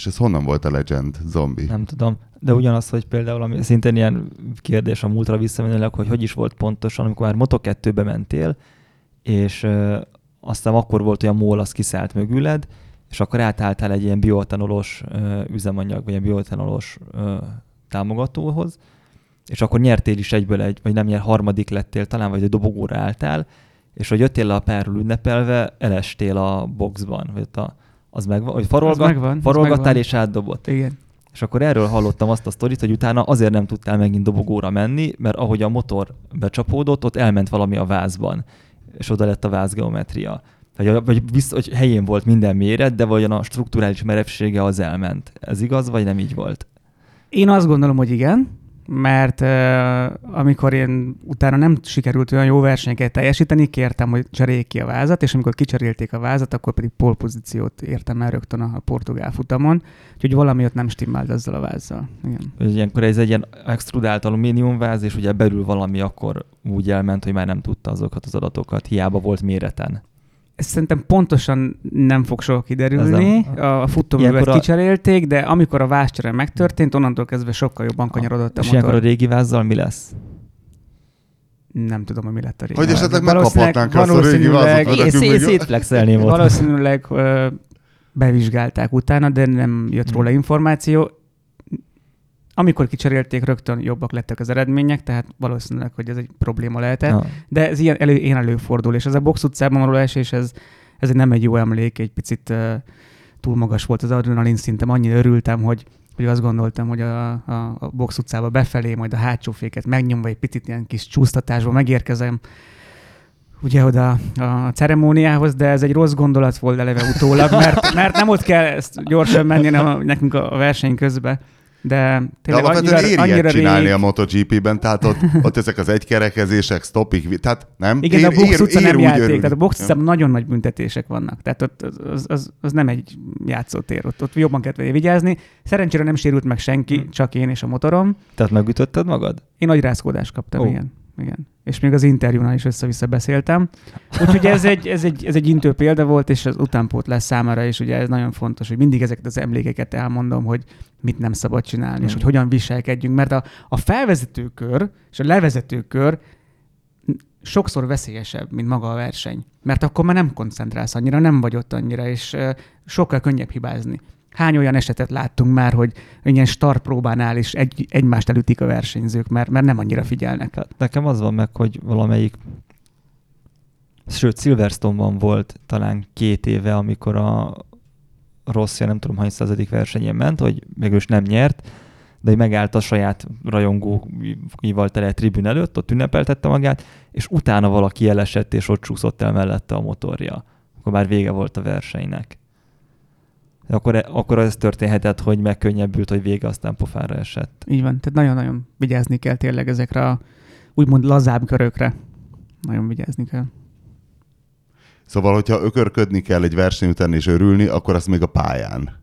És ez honnan volt a Legend zombi? Nem tudom, de ugyanaz, hogy például, ami szintén ilyen kérdés a múltra visszamenőleg, hogy hogy is volt pontosan, amikor már Moto2-be mentél, és ö, aztán akkor volt, hogy a MOL az kiszállt mögüled, és akkor átálltál egy ilyen bioetanolos üzemanyag, vagy ilyen bioetanolos ö, támogatóhoz, és akkor nyertél is egyből egy, vagy nem nyer, harmadik lettél talán, vagy egy dobogóra álltál, és hogy jöttél le a párról ünnepelve, elestél a boxban, vagy a, az megvan, hogy farolgat, Az megvan, az farolgattál megvan. és átdobott. Igen. És akkor erről hallottam azt a sztorit, hogy utána azért nem tudtál megint dobogóra menni, mert ahogy a motor becsapódott, ott elment valami a vázban, és oda lett a vázgeometria. Vagy, vagy, vissza, hogy helyén volt minden méret, de vajon a strukturális merevsége az elment. Ez igaz, vagy nem így volt? Én azt gondolom, hogy igen, mert uh, amikor én utána nem sikerült olyan jó versenyeket teljesíteni, kértem, hogy cseréljék ki a vázat, és amikor kicserélték a vázat, akkor pedig polpozíciót értem el rögtön a, portugál futamon, úgyhogy valami ott nem stimmelt ezzel a vázzal. Igen. Ilyenkor ez egy ilyen extrudált alumíniumváz, és ugye belül valami akkor úgy elment, hogy már nem tudta azokat az adatokat, hiába volt méreten. Ez szerintem pontosan nem fog soha kiderülni. Ez A futóművet Ilyenkor a- kicserélték, de amikor a vázcsere megtörtént, onnantól kezdve sokkal jobban kanyarodott a És ilyenkor a motor. régi vázzal mi lesz? Nem tudom, hogy mi lett a régi Hogy váz. esetleg megkaphatnánk azt a régi vázat, valószínűleg- szétflexelném ott. Ö, bevizsgálták utána, de nem jött róla információ. Amikor kicserélték, rögtön jobbak lettek az eredmények, tehát valószínűleg, hogy ez egy probléma lehetett. Na, De ez ilyen, elő, ilyen előfordul, és ez a box utcában való esés, ez, ez nem egy jó emlék, egy picit uh, túl magas volt az adrenalin szintem, annyira örültem, hogy, hogy azt gondoltam, hogy a, a, a box utcába befelé, majd a hátsó féket megnyomva egy picit ilyen kis csúsztatásba megérkezem, ugye oda a ceremóniához, de ez egy rossz gondolat volt eleve utólag, mert, mert nem ott kell ezt gyorsan menni nem, nekünk a verseny közben. De De tényleg alapvetően annyira, ér annyira csinálni rég, a MotoGP-ben, tehát ott, ott ezek az egykerekezések, stopik, tehát nem? Igen, de a box utca nem úgy játék, örülni. tehát a box utcában nagyon nagy büntetések vannak. Tehát ott az, az, az, nem egy játszótér, ott, ott jobban kell vigyázni. Szerencsére nem sérült meg senki, Hm. csak én és a motorom. tehát megütötted magad? Én nagy rázkódást kaptam, oh. igen. igen. És még az interjúnál is össze-vissza beszéltem. Úgyhogy ez egy, ez, egy, ez egy intő példa volt, és az utánpótlás számára is ugye ez nagyon fontos, hogy mindig ezeket az emlékeket elmondom, hogy mit nem szabad csinálni, és Mm. hogy hogyan viselkedjünk, mert a, a felvezető kör és a levezető kör sokszor veszélyesebb, mint maga a verseny. Mert akkor már nem koncentrálsz annyira, nem vagy ott annyira, és sokkal könnyebb hibázni. Hány olyan esetet láttunk már, hogy ilyen start próbánál is egy, egymást elütik a versenyzők, mert, mert nem annyira figyelnek. Hát nekem az van meg, hogy valamelyik, sőt Silverstone-ban volt talán két éve, amikor a Rossia nem tudom hány századik versenyén ment, hogy mégis nem nyert, de megállt a saját rajongóival tele tribün előtt, ott ünnepeltette magát, és utána valaki elesett, és ott csúszott el mellette a motorja. Akkor már vége volt a versenynek. Akkor, akkor ez történhetett, hogy megkönnyebbült, hogy vége, aztán pofára esett. Így van, tehát nagyon-nagyon vigyázni kell tényleg ezekre a úgymond lazább körökre. Nagyon vigyázni kell. Szóval, hogyha ökörködni kell egy verseny után és örülni, akkor az még a pályán.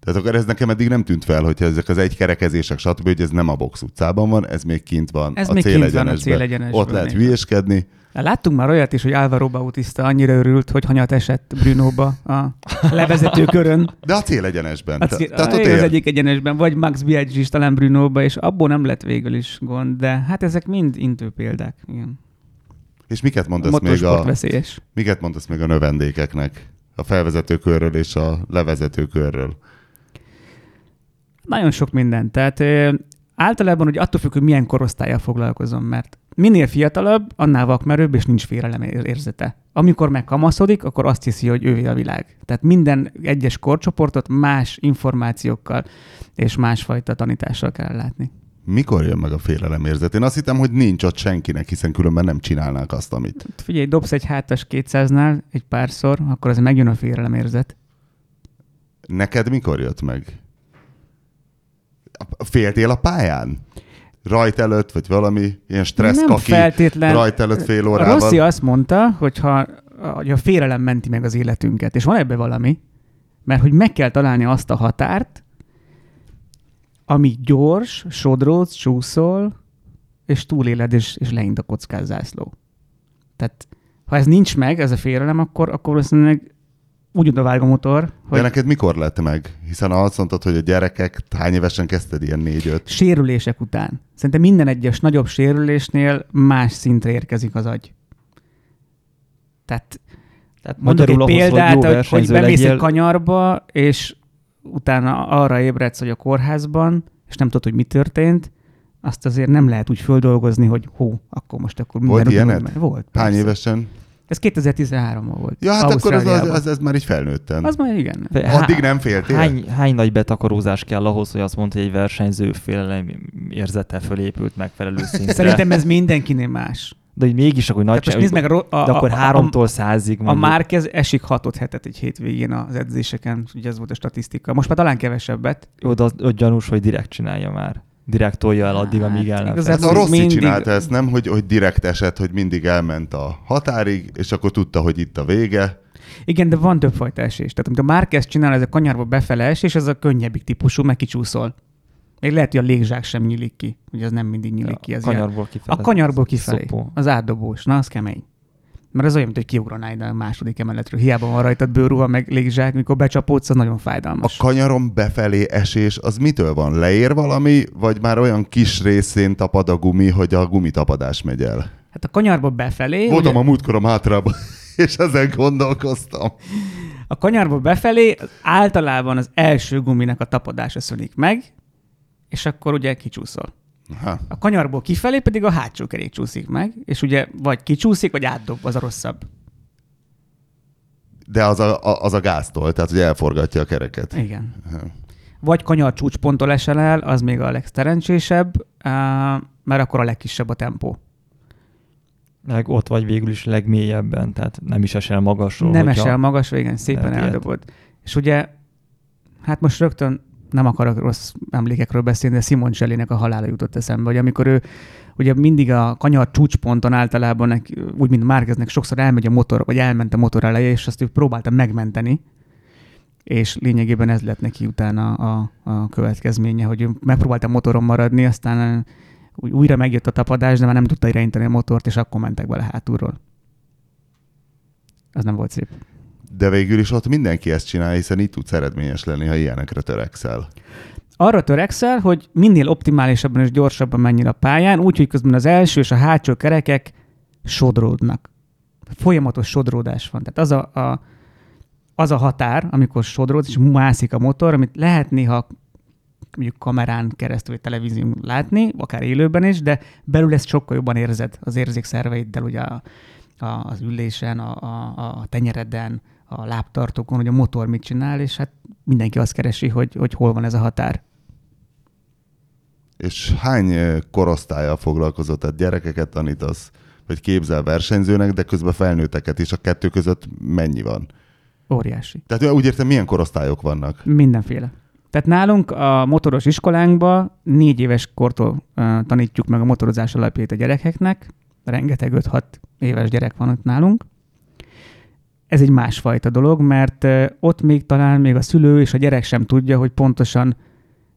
Tehát akkor ez nekem eddig nem tűnt fel, hogyha ezek az egykerekezések, stb., hogy ez nem a box utcában van, ez még kint van Ez a még kint van a célegyenesben. célegyenesben, Ott lehet hülyéskedni. Láttunk már olyat is, hogy Álvaro Bautista annyira örült, hogy hanyat esett Brunóba a levezető körön. De a célegyenesben. A cél, Tehát az ott ér. egyik egyenesben, vagy Max Biaggi is talán Brunóba, és abból nem lett végül is gond, de hát ezek mind intő példák. Igen. És miket A mondasz, még motorsport a, veszélyes. miket mondasz még a növendékeknek? A felvezető körről és a levezető körről. Nagyon sok minden. Tehát általában hogy attól függ, hogy milyen korosztályjal foglalkozom, mert minél fiatalabb, annál vakmerőbb, és nincs félelem ér- érzete. Amikor megkamaszodik, akkor azt hiszi, hogy ővé a világ. Tehát minden egyes korcsoportot más információkkal és másfajta tanítással kell látni. Mikor jön meg a félelemérzet? Én azt hittem, hogy nincs ott senkinek, hiszen különben nem csinálnák azt, amit. Figyelj, dobsz egy hátas 200-nál egy párszor, akkor az megjön a félelemérzet. Neked mikor jött meg? Féltél a pályán? Rajt előtt, vagy valami ilyen stressz nem kaki feltétlen. rajt előtt fél órával? Rossi azt mondta, hogy ha hogy a félelem menti meg az életünket, és van ebbe valami, mert hogy meg kell találni azt a határt, ami gyors, sodródsz, csúszol, és túléled, és, és leint a kockás zászló. Tehát ha ez nincs meg, ez a félelem, akkor, akkor valószínűleg úgy odavág a motor, De hogy neked mikor lett meg? Hiszen azt mondtad, hogy a gyerekek, hány évesen kezdted ilyen négy-öt? sérülések után. Szerintem minden egyes nagyobb sérülésnél más szintre érkezik az agy. Tehát Tehát mondok egy ahhoz, példát, hogy hogy, bemész egy kanyarba, és utána arra ébredsz, hogy a kórházban, és nem tudod, hogy mi történt, azt azért nem lehet úgy földolgozni, hogy hó, akkor most akkor Volt minden ilyened? ugyanúgy megy. Volt. Hány persze. évesen? Ez 2013-ban volt. Ja, hát akkor az, az, az, ez már így felnőttem. az már igen. Há- Addig nem féltél? Hány, hány nagy betakarózás kell ahhoz, hogy azt mondta, hogy egy versenyző félelem érzete fölépült megfelelő szintre? Szerintem ez mindenkinél más. De hogy mégis akkor nagy Tehát most nézd meg, a, a, de akkor a, háromtól százig a. Márkez esik hatot hetet egy hétvégén az edzéseken, ugye ez volt a statisztika. Most már talán kevesebbet. Jó, de az, ott gyanús, hogy direkt csinálja már. Direkt tolja el addig, Hát, amíg el nem. Hát a Rossi mindig- csinálta ezt, nem? Hogy, hogy direkt esett, hogy mindig elment a határig, és akkor tudta, hogy itt a vége. Igen, de van többfajta esés. Tehát amit a Márkez csinál, ez a kanyarba befele esés, ez a könnyebbik típusú, meg kicsúszol. Még lehet, hogy a légzsák sem nyílik ki. Ugye az nem mindig nyílik ki. a Az kanyarból kifelé. A kanyarból kifelé. Szopó. Az átdobós. Na, az kemény. Mert az olyan, mint hogy kiugranál a második emeletről. Hiába van rajtad bőrruha, meg légzsák, mikor becsapódsz, az nagyon A fájdalmas. kanyaron befelé esés, az mitől van? Leér valami, vagy már olyan kis részén tapad a gumi, hogy a gumitapadás megy el? Hát a kanyarba befelé, Voltam ugye, a múltkorom hátrában, és ezen gondolkoztam. a kanyarba befelé általában az első guminak a tapadása szönik meg, és akkor ugye kicsúszol. Ha. A kanyarból kifelé pedig a hátsó kerék csúszik meg, és ugye vagy kicsúszik, vagy átdob, az a rosszabb. De az a, a, az a gáztól, tehát hogy elforgatja a kereket. Igen. Ha. Vagy kanyar csúcsponttól esel el, az még a legszerencsésebb, mert akkor a legkisebb a tempó. Meg ott vagy végül is legmélyebben, tehát nem is esel magasról. Nem esel magasra, igen, szépen eldobod. És ugye, hát most rögtön nem akarok rossz emlékekről beszélni, de Simon Csellinek a halála jutott eszembe, hogy amikor ő ugye mindig a kanyar csúcsponton általában, neki- úgy mint Márkeznek sokszor elmegy a motor, vagy elment a motor eleje, és azt ő próbálta megmenteni, és lényegében ez lett neki utána a, a következménye, hogy ő megpróbálta motoron maradni, aztán újra megjött a tapadás, de már nem tudta irányítani a motort, és akkor mentek bele hátulról. Az nem volt szép. De végül is ott mindenki ezt csinál, hiszen így tudsz eredményes lenni, ha ilyenekre törekszel. Arra törekszel, hogy minél optimálisabban és gyorsabban menjél a pályán, úgyhogy közben az első és a hátsó kerekek sodródnak. Folyamatos sodródás van. Tehát az a, a, az a határ, amikor sodródsz, és mászik a motor, amit lehet néha mondjuk kamerán keresztül, vagy televízión látni, akár élőben is, de belül ezt sokkal jobban érzed az érzékszerveiddel, ugye a, a, az ülésen, a, a, a tenyereden, a lábtartókon, hogy a motor mit csinál, és hát mindenki azt keresi, hogy, hogy hol van ez a határ. És hány korosztálya foglalkozott? Tehát gyerekeket tanítasz, vagy képzel versenyzőnek, de közben felnőtteket is. A kettő között mennyi van? Óriási. Tehát úgy értem, milyen korosztályok vannak? Mindenféle. Tehát nálunk a motoros iskolánkban négy éves kortól uh, tanítjuk meg a motorozás alapjait a gyerekeknek. Rengeteg 5-6 éves gyerek van ott nálunk. Ez egy másfajta dolog, mert ott még talán még a szülő és a gyerek sem tudja, hogy pontosan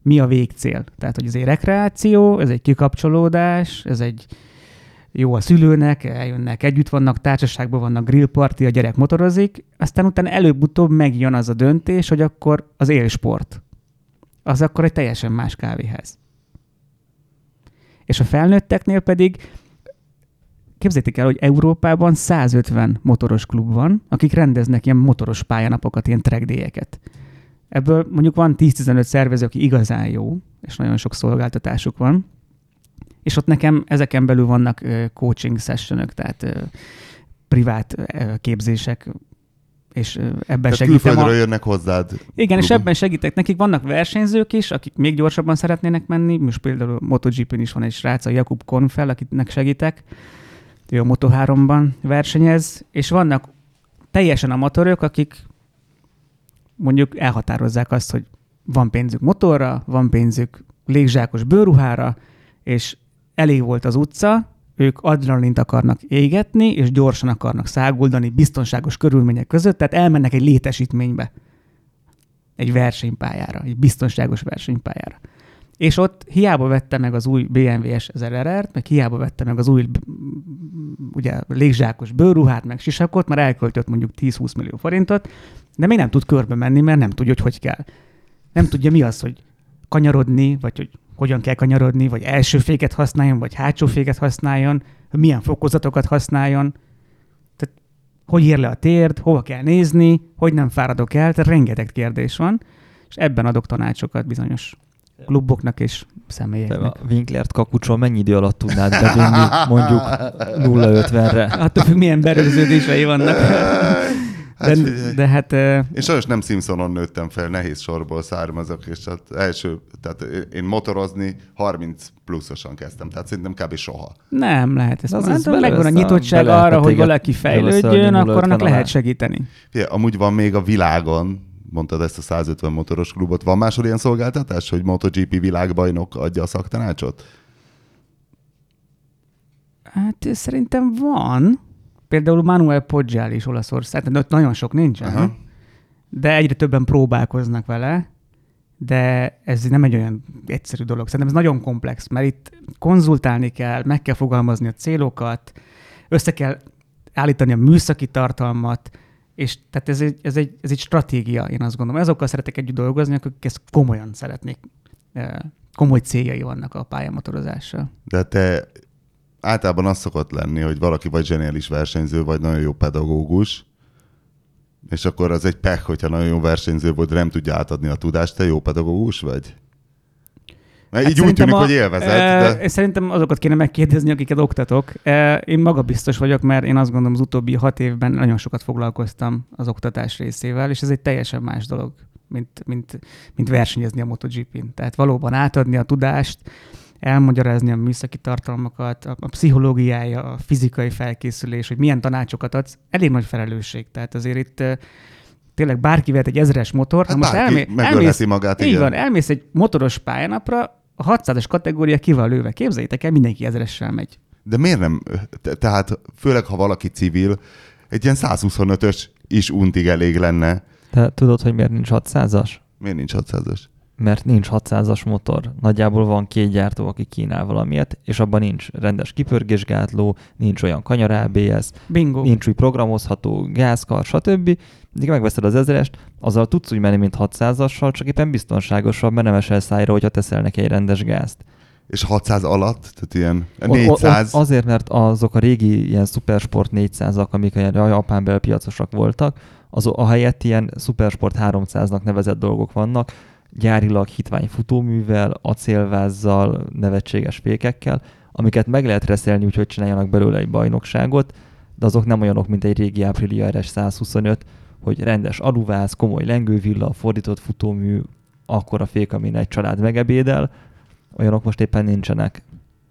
mi a végcél. Tehát, hogy ez egy rekreáció, ez egy kikapcsolódás, ez egy jó a szülőnek, eljönnek, együtt vannak, társaságban vannak grillparti, a gyerek motorozik, aztán utána előbb-utóbb megjön az a döntés, hogy akkor az élsport. Az akkor egy teljesen más kávéház. És a felnőtteknél pedig képzeljétek el, hogy Európában 150 motoros klub van, akik rendeznek ilyen motoros pályanapokat, ilyen trackdéjeket. Ebből mondjuk van 10-15 szervező, aki igazán jó, és nagyon sok szolgáltatásuk van, és ott nekem ezeken belül vannak coaching sessionök, tehát privát képzések, és ebben Tehát segítem. külföldről A... jönnek hozzád. Igen, és ebben segítek. Nekik vannak versenyzők is, akik még gyorsabban szeretnének menni. Most például MotoGP-n is van egy srác, a Jakub Konfel, akiknek segítek. Ő a Moto3-ban versenyez, és vannak teljesen amatőrök, akik mondjuk elhatározzák azt, hogy van pénzük motorra, van pénzük légzsákos bőruhára, és elég volt az utca, ők adrenalint akarnak égetni, és gyorsan akarnak száguldani biztonságos körülmények között, tehát elmennek egy létesítménybe, egy versenypályára, egy biztonságos versenypályára. És ott hiába vette meg az új BMW S 1000 t meg hiába vette meg az új ugye, légzsákos bőrruhát, meg sisakot, már elköltött mondjuk 10-20 millió forintot, de még nem tud körbe menni, mert nem tudja, hogy hogy kell. Nem tudja, mi az, hogy kanyarodni, vagy hogy hogyan kell kanyarodni, vagy első féket használjon, vagy hátsó féket használjon, milyen fokozatokat használjon, tehát hogy ír le a térd, hova kell nézni, hogy nem fáradok el, tehát rengeteg kérdés van, és ebben adok tanácsokat bizonyos kluboknak és személyeknek. a Winklert kakucsol mennyi idő alatt tudnád bevinni mondjuk 0-50-re? Attól függ, milyen berögződései vannak. Hát, De, figyelj. de hát Én sajnos nem Simpsonon nőttem fel, nehéz sorból származok, és hát első, tehát én motorozni 30 pluszosan kezdtem, tehát szerintem kb. soha. nem lehet. De az Az ez hát, megvan a nyitottság arra, hogy téged valaki fejlődjön, akkor annak 50 alá. lehet segíteni. Figyelj, amúgy van még a világon, mondtad ezt a 150 motoros klubot, van máshol ilyen szolgáltatás, hogy MotoGP világbajnok adja a szaktanácsot? Hát szerintem van. Például Manuel Poggial is Olaszország, tehát ott nagyon sok nincsen. Aha. De egyre többen próbálkoznak vele, de ez nem egy olyan egyszerű dolog. Szerintem ez nagyon komplex, mert itt konzultálni kell, meg kell fogalmazni a célokat, össze kell állítani a műszaki tartalmat, és tehát ez egy, ez egy, ez egy stratégia, én azt gondolom. Azokkal szeretek együtt dolgozni, akik ezt komolyan szeretnék. Eh, Komoly céljai vannak a pályamotorozással. De te általában az szokott lenni, hogy valaki vagy zseniális versenyző, vagy nagyon jó pedagógus, és akkor az egy pech, hogyha nagyon jó versenyző de nem tudja átadni a tudást, te jó pedagógus vagy? Mert hát így úgy tűnik, a- hogy élvezed, e, de... Szerintem azokat kéne megkérdezni, akiket oktatok. E, Én magabiztos vagyok, mert én azt gondolom az utóbbi hat évben nagyon sokat foglalkoztam az oktatás részével, és ez egy teljesen más dolog, mint, mint, mint versenyezni a MotoGP-n. Tehát valóban átadni a tudást, elmagyarázni a műszaki tartalmakat, a, a pszichológiája, a fizikai felkészülés, hogy milyen tanácsokat adsz, elég nagy felelősség. Tehát azért itt tényleg bárki vehet egy ezres motort, Hát ha most bárki elmé- megölheti magát, így igen. van, elmész egy motoros pályanapra, a 600-as kategória ki van lőve. Képzeljétek el, mindenki ezressel megy. De miért nem? Te- Tehát főleg, ha valaki civil, egy ilyen 125-ös is untig elég lenne. Te tudod, hogy miért nincs 600-as? Miért nincs 600-as? Mert nincs 600-as motor. Nagyjából van két gyártó, aki kínál valamilyet, és abban nincs rendes kipörgésgátló, nincs olyan kanyar ABS, Bingo. nincs új programozható gázkar, stb. Mindig megveszed az ezerest, azzal tudsz úgy menni, mint 600-assal, csak éppen biztonságosabb, mert nem esel szájra, hogyha teszel neki egy rendes gázt. És 600 alatt? Tehát ilyen O- o- 400? o- azért, mert azok a régi ilyen Supersport 400-ak, amik a japán belpiacosak voltak, az a helyett ilyen Supersport 300-nak nevezett dolgok vannak, gyárilag hitvány futóművel, acélvázzal, nevetséges fékekkel, amiket meg lehet reszelni, úgyhogy csináljanak belőle egy bajnokságot, de azok nem olyanok, mint egy régi Aprilia RS 125, hogy rendes aluváz, komoly lengővilla, fordított futómű, akkora fék, amin egy család megebédel, olyanok most éppen nincsenek.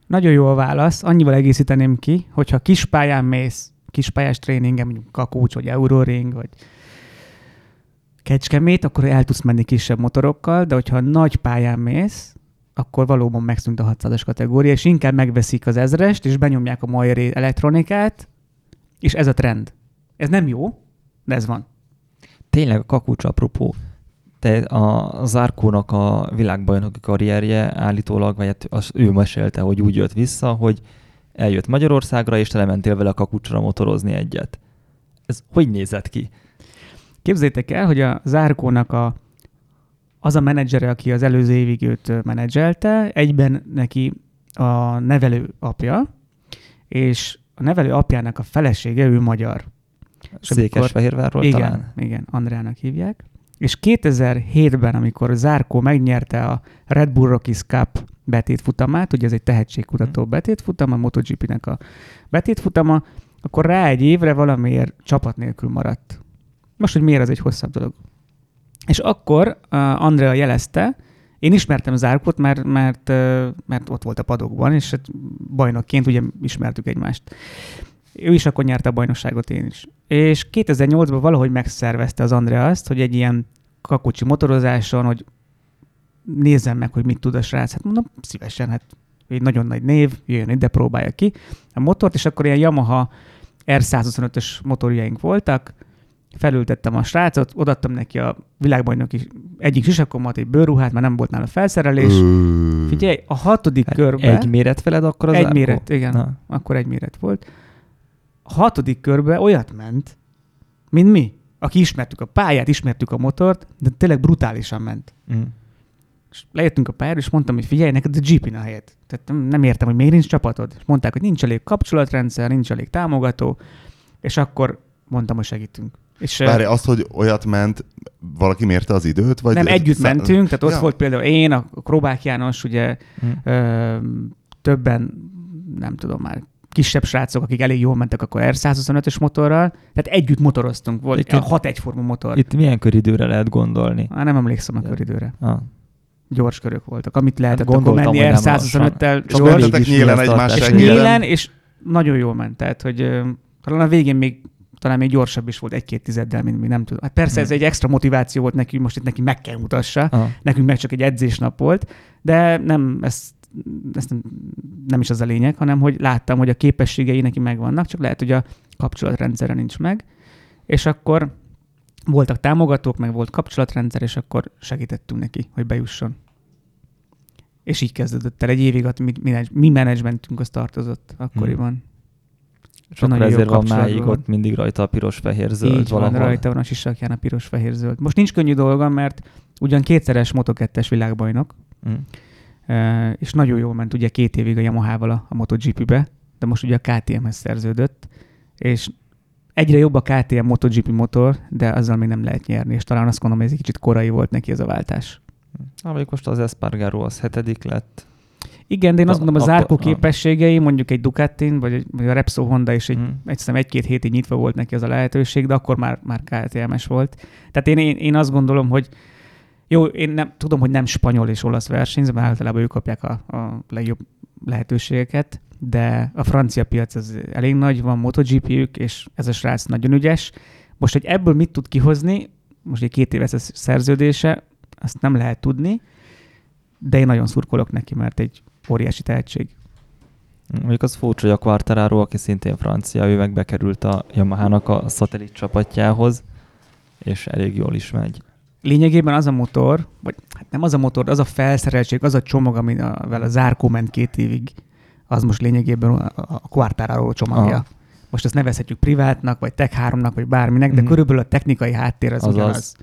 Nagyon jó a válasz. Annyival egészíteném ki, hogyha kispályán mész, kispályás tréningen, mondjuk Kakócs, vagy Euroring, vagy Kecskemét, akkor el tudsz menni kisebb motorokkal, de hogyha nagy pályán mész, akkor valóban megszűnt a 600-as kategória, és inkább megveszik az ezrest, és benyomják a Majori elektronikát, és ez a trend. Ez nem jó, de ez van. Tényleg a kakucs apropó, te a Zárkónak a világbajnoki karrierje állítólag, vagy hát az ő mesélte, hogy úgy jött vissza, hogy eljött Magyarországra, és te lementél vele a kakucsra motorozni egyet. Ez hogy nézett ki? Képzeljétek el, hogy a Zárkónak a, az a menedzsere, aki az előző évig őt menedzselte, egyben neki a nevelő apja, és a nevelő apjának a felesége, ő magyar. Székesfehérvárról igen, talán? Igen, Andrának hívják. És 2007-ben, amikor Zárkó megnyerte a Red Bull Rockies Cup betétfutamát, ugye ez egy tehetségkutató Mhm. betétfutam, a MotoGP-nek a betétfutama, akkor rá egy évre valamiért csapat nélkül maradt. Most, hogy miért ez egy hosszabb dolog. És akkor uh, Andrea jelezte, én ismertem Zárkót, mert, mert, mert ott volt a padokban, és hát bajnokként ugye ismertük egymást. Ő is akkor nyerte a bajnokságot, én is. És 2008-ban valahogy megszervezte az Andrea azt, hogy egy ilyen kakucsi motorozáson, hogy nézzem meg, hogy mit tud a srác. Hát mondom, szívesen, hát egy nagyon nagy név, jöjjön ide, próbálja ki a motort, és akkor ilyen Yamaha R125-ös motorjaink voltak, felültettem a srácot, odaadtam neki a világbajnoki egyik sisakomat, egy bőrruhát, mert nem volt nála felszerelés. Ö, Figyelj, a hatodik körbe... Hát Egy méret feled akkor az Egy Zárkó? méret, igen. Na. Akkor egy méret volt. A hatodik körbe olyat ment, mint mi. aki ismertük a pályát, ismertük a motort, de tényleg brutálisan ment. Mm. És lejöttünk a pályára, és mondtam, hogy figyelj, neked a GP a helyed. Tehát nem, nem értem, hogy miért nincs csapatod. És mondták, hogy nincs elég kapcsolatrendszer, nincs elég támogató, és akkor mondtam, hogy segítünk. És Várj, azt, hogy olyat ment, valaki mérte az időt? Vagy nem, együtt Szá- mentünk, tehát ott Ja. volt például én, a Krobák János, ugye Mm. ö, többen, nem tudom már, kisebb srácok, akik elég jól mentek akkor R125-ös motorral, tehát együtt motoroztunk, volt Egyébként- hat egyforma motor. Itt milyen köridőre lehet gondolni? Á, nem emlékszem a köridőre. Ah. Gyors körök voltak, amit lehetett Hát akkor menni hogy nem R125-tel. És mentetek nyílen egymás És nyílen, és nagyon jól ment. Tehát, hogy talán a végén még talán még gyorsabb is volt egy-két tizeddel, mint mi, nem tudom. Hát persze ez Hmm. egy extra motiváció volt neki, most itt neki meg kell mutassa. Ah. Nekünk meg csak egy edzésnap volt, de nem, ezt, ezt nem, nem is az a lényeg, hanem hogy láttam, hogy a képességei neki megvannak, csak lehet, hogy a kapcsolatrendszere nincs meg, és akkor voltak támogatók, meg volt kapcsolatrendszer, és akkor segítettünk neki, hogy bejusson. És így kezdődött el egy évig, mi, mi, menedzsmentünk az tartozott akkoriban. És akkor ezért van máig van. ott mindig rajta a piros-fehér-zöld Így van, valahol. rajta van a sisakján a piros, fehér, zöld. Most nincs könnyű dolgom, mert ugyan kétszeres Moto2-es világbajnok, Mm. és nagyon jól ment ugye két évig a Yamaha-val a, a MotoGP-be, de most ugye a KTM-hez szerződött, és egyre jobb a KTM MotoGP motor, de azzal még nem lehet nyerni, és talán azt gondolom, hogy ez egy kicsit korai volt neki ez a váltás. Ah, mondjuk most az Espargaro az hetedik lett. Igen, de én azt gondolom, a zárkó képességei, mondjuk egy Ducatin, vagy, egy, vagy a Repsol Honda is egy, Mm. egy egy-két hétig nyitva volt neki az a lehetőség, de akkor már, már KTM-es volt. Tehát én, én, én azt gondolom, hogy jó, én nem, tudom, hogy nem spanyol és olasz versenyző, mert általában ők kapják a, a legjobb lehetőségeket, de a francia piac az elég nagy, van MotoGP-ük, és ez a srác nagyon ügyes. Most, hogy ebből mit tud kihozni, most egy két éves szerződése, azt nem lehet tudni, de én nagyon szurkolok neki, mert egy óriási tehetség. Mondjuk az furcsa, hogy a Quartararo, aki szintén francia, ő meg bekerült a Yamaha-nak a szatellit csapatjához, és elég jól is megy. Lényegében az a motor, vagy hát nem az a motor, az a felszereltség, az a csomag, amivel a zárkó ment két évig, az most lényegében a, Quartararo csomagja. Aha. Most ezt nevezhetjük privátnak, vagy Tech 3-nak, vagy bárminek, de Mhm. körülbelül a technikai háttér az, Azaz. ugyanaz.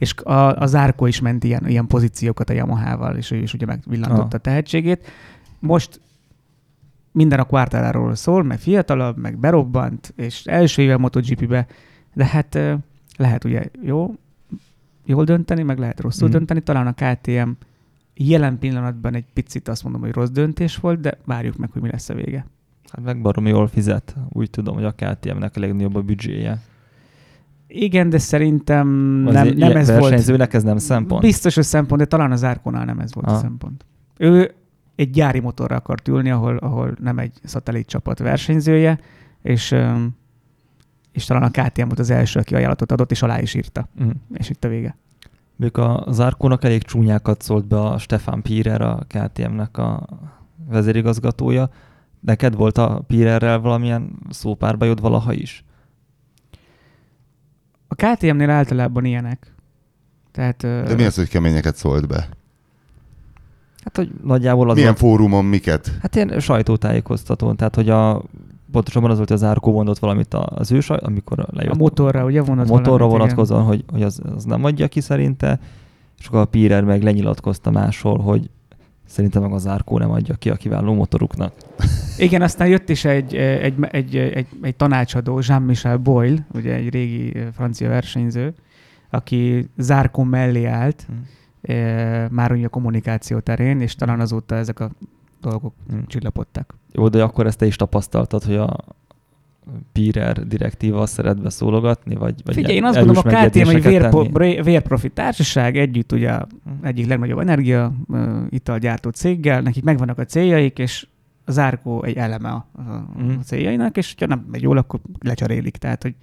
És a, a zárkó is ment ilyen, ilyen pozíciókat a Yamaha-val, és ő is ugye megvillantotta Aha. a tehetségét. Most minden a Quartararo szól, mert fiatalabb, meg berobbant, és első éve MotoGP-be, de hát lehet ugye jó, jól dönteni, meg lehet rosszul Mhm. dönteni. Talán a KTM jelen pillanatban egy picit azt mondom, hogy rossz döntés volt, de várjuk meg, hogy mi lesz a vége. Hát meg baromi jól fizet. Úgy tudom, hogy a KTM-nek a legnagyobb a büdzséje. Igen, de szerintem Az nem, ilyen nem ez volt. ez nem szempont. Biztos, hogy szempont, de talán az Árkonál nem ez volt a Ah. szempont. Ő egy gyári motorra akart ülni, ahol, ahol nem egy szatellit csapat versenyzője, és, és talán a KTM volt az első, aki ajánlatot adott, és alá is írta. Mm. És itt a vége. Még a Zárkónak elég csúnyákat szólt be a Stefan Pirer, a KTM-nek a vezérigazgatója. Neked volt a Pirerrel valamilyen szópárbajod valaha is? A KTM-nél általában ilyenek. Tehát, De mi az, hogy keményeket szólt be? Hát, hogy nagyjából az Milyen volt, fórumon miket? Hát ilyen sajtótájékoztatón, tehát hogy a, pontosabban az volt, hogy az Árkó mondott valamit az ő saj, amikor lejött. a motorra, ugye a vonat motorra valamit, igen. vonatkozóan, hogy, hogy az, az nem adja ki szerinte, és akkor a Pirer meg lenyilatkozta máshol, hogy szerintem meg az Árkó nem adja ki a kiváló motoruknak. Igen, aztán jött is egy, egy, egy, egy, egy tanácsadó, Jean-Michel Boyle, ugye egy régi francia versenyző, aki zárkó mellé állt, Hm. eh, már ugye a kommunikáció terén, és talán azóta ezek a dolgok Hm. csillapodtak. Jó, de akkor ezt te is tapasztaltad, hogy a Pirer direktíva szeret beszólogatni, vagy, vagy Figyelj, én azt gondolom, a KTM egy vérpo, tenni? bré- vérprofi társaság együtt ugye egyik legnagyobb energia italgyártó céggel, nekik megvannak a céljaik, és a zárkó egy eleme a, a, Mhm. a céljainak, és ha nem megy jól, akkor lecserélik. Tehát, hogy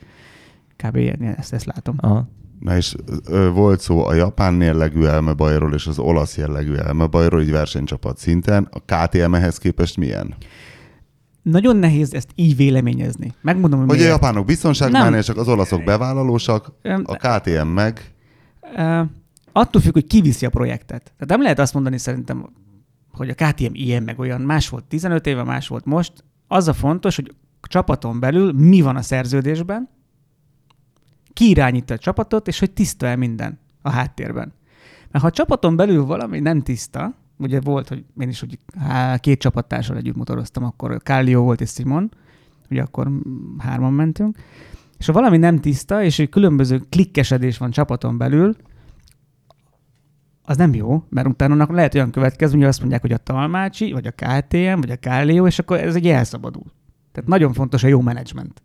kb. ilyen- ezt, ezt látom. Aha. Na és ö, volt szó a japán jellegű elmebajról és az olasz jellegű elmebajról, így versenycsapat szinten. A KTM ehhez képest milyen? Nagyon nehéz ezt így véleményezni. Megmondom, hogy Hogy a miért. japánok biztonságmániasak, az olaszok bevállalósak, a KTM meg... attól függ, hogy ki viszi a projektet. Tehát nem lehet azt mondani szerintem, hogy a KTM ilyen meg olyan. Más volt 15 éve, más volt most. Az a fontos, hogy csapaton belül mi van a szerződésben, kiirányítja a csapatot, és hogy tiszta-e minden a háttérben. Mert ha a csapaton belül valami nem tiszta, ugye volt, hogy én is úgy há, két csapattársal együtt motoroztam, akkor Kálió volt és Simon, ugye akkor hárman mentünk, és ha valami nem tiszta, és egy különböző klikkesedés van csapaton belül, az nem jó, mert utána annak lehet olyan következő, hogy azt mondják, hogy a Talmácsi, vagy a KTM, vagy a Kálió, és akkor ez egy elszabadul. Tehát nagyon fontos a jó menedzsment.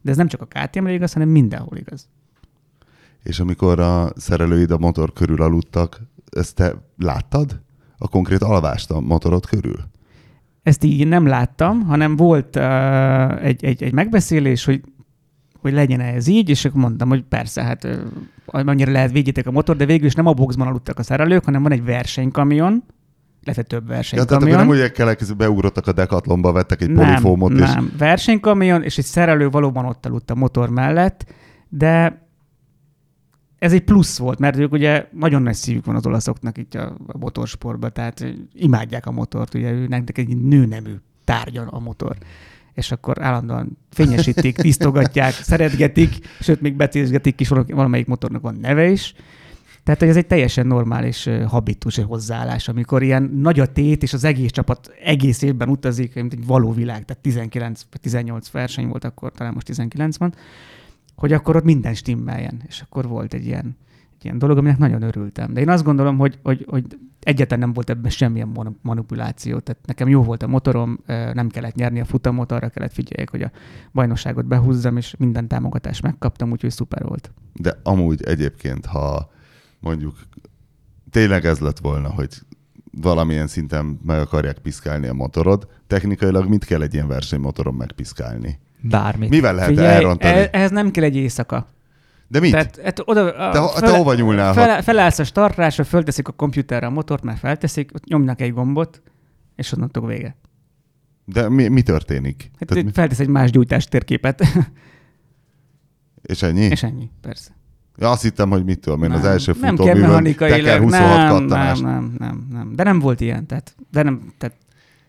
De ez nem csak a KTM-re igaz, hanem mindenhol igaz. És amikor a szerelőid a motor körül aludtak, ezt te láttad? A konkrét alvást a motorod körül? Ezt így nem láttam, hanem volt uh, egy, egy, egy megbeszélés, hogy hogy legyen ez így, és akkor mondtam, hogy persze, hát annyira lehet védjétek a motor, de végül is nem a boxban aludtak a szerelők, hanem van egy versenykamion, lehet több versenykamion. Ja, tehát nem úgy kell, beugrottak a dekatlomba, vettek egy nem, polifómot. Nem, és... versenykamion, és egy szerelő valóban ott aludt a motor mellett, de ez egy plusz volt, mert ők ugye nagyon nagy szívük van az olaszoknak itt a, a motorsportban, tehát imádják a motort, ugye őnek egy nőnemű tárgya a motor. És akkor állandóan fényesítik, tisztogatják, szeretgetik, sőt, még becézgetik is, valamelyik motornak van neve is. Tehát, hogy ez egy teljesen normális habitus, egy hozzáállás, amikor ilyen nagy a tét, és az egész csapat egész évben utazik, mint egy való világ, tehát 19 vagy 18 verseny volt akkor, talán most 19 van, hogy akkor ott minden stimmeljen. És akkor volt egy ilyen, egy ilyen dolog, aminek nagyon örültem. De én azt gondolom, hogy, hogy, hogy egyetlen nem volt ebben semmilyen manipuláció. Tehát nekem jó volt a motorom, nem kellett nyerni a futamot, arra kellett figyeljek, hogy a bajnokságot behúzzam, és minden támogatást megkaptam, úgyhogy szuper volt. De amúgy egyébként, ha mondjuk tényleg ez lett volna, hogy valamilyen szinten meg akarják piszkálni a motorod, technikailag mit kell egy ilyen versenymotoron megpiszkálni? Bármit. Mivel lehet Figyelj, elrontani? E- ehhez nem kell egy éjszaka. De mit? Tehát, hát oda, a, te, fel, te hova nyúlnál? Fel, felállsz a startrásra, fölteszik a komputerre a motort, mert felteszik, ott nyomnak egy gombot, és onnantól vége. De mi, mi történik? Hát Tehát mi... feltesz egy más gyújtás térképet. És ennyi? És ennyi, persze. Ja, azt hittem, hogy mit tudom én, nem, az első futóművön teker 26 nem, kattanás. Nem, nem, nem, nem, de nem volt ilyen, tehát, de nem, tehát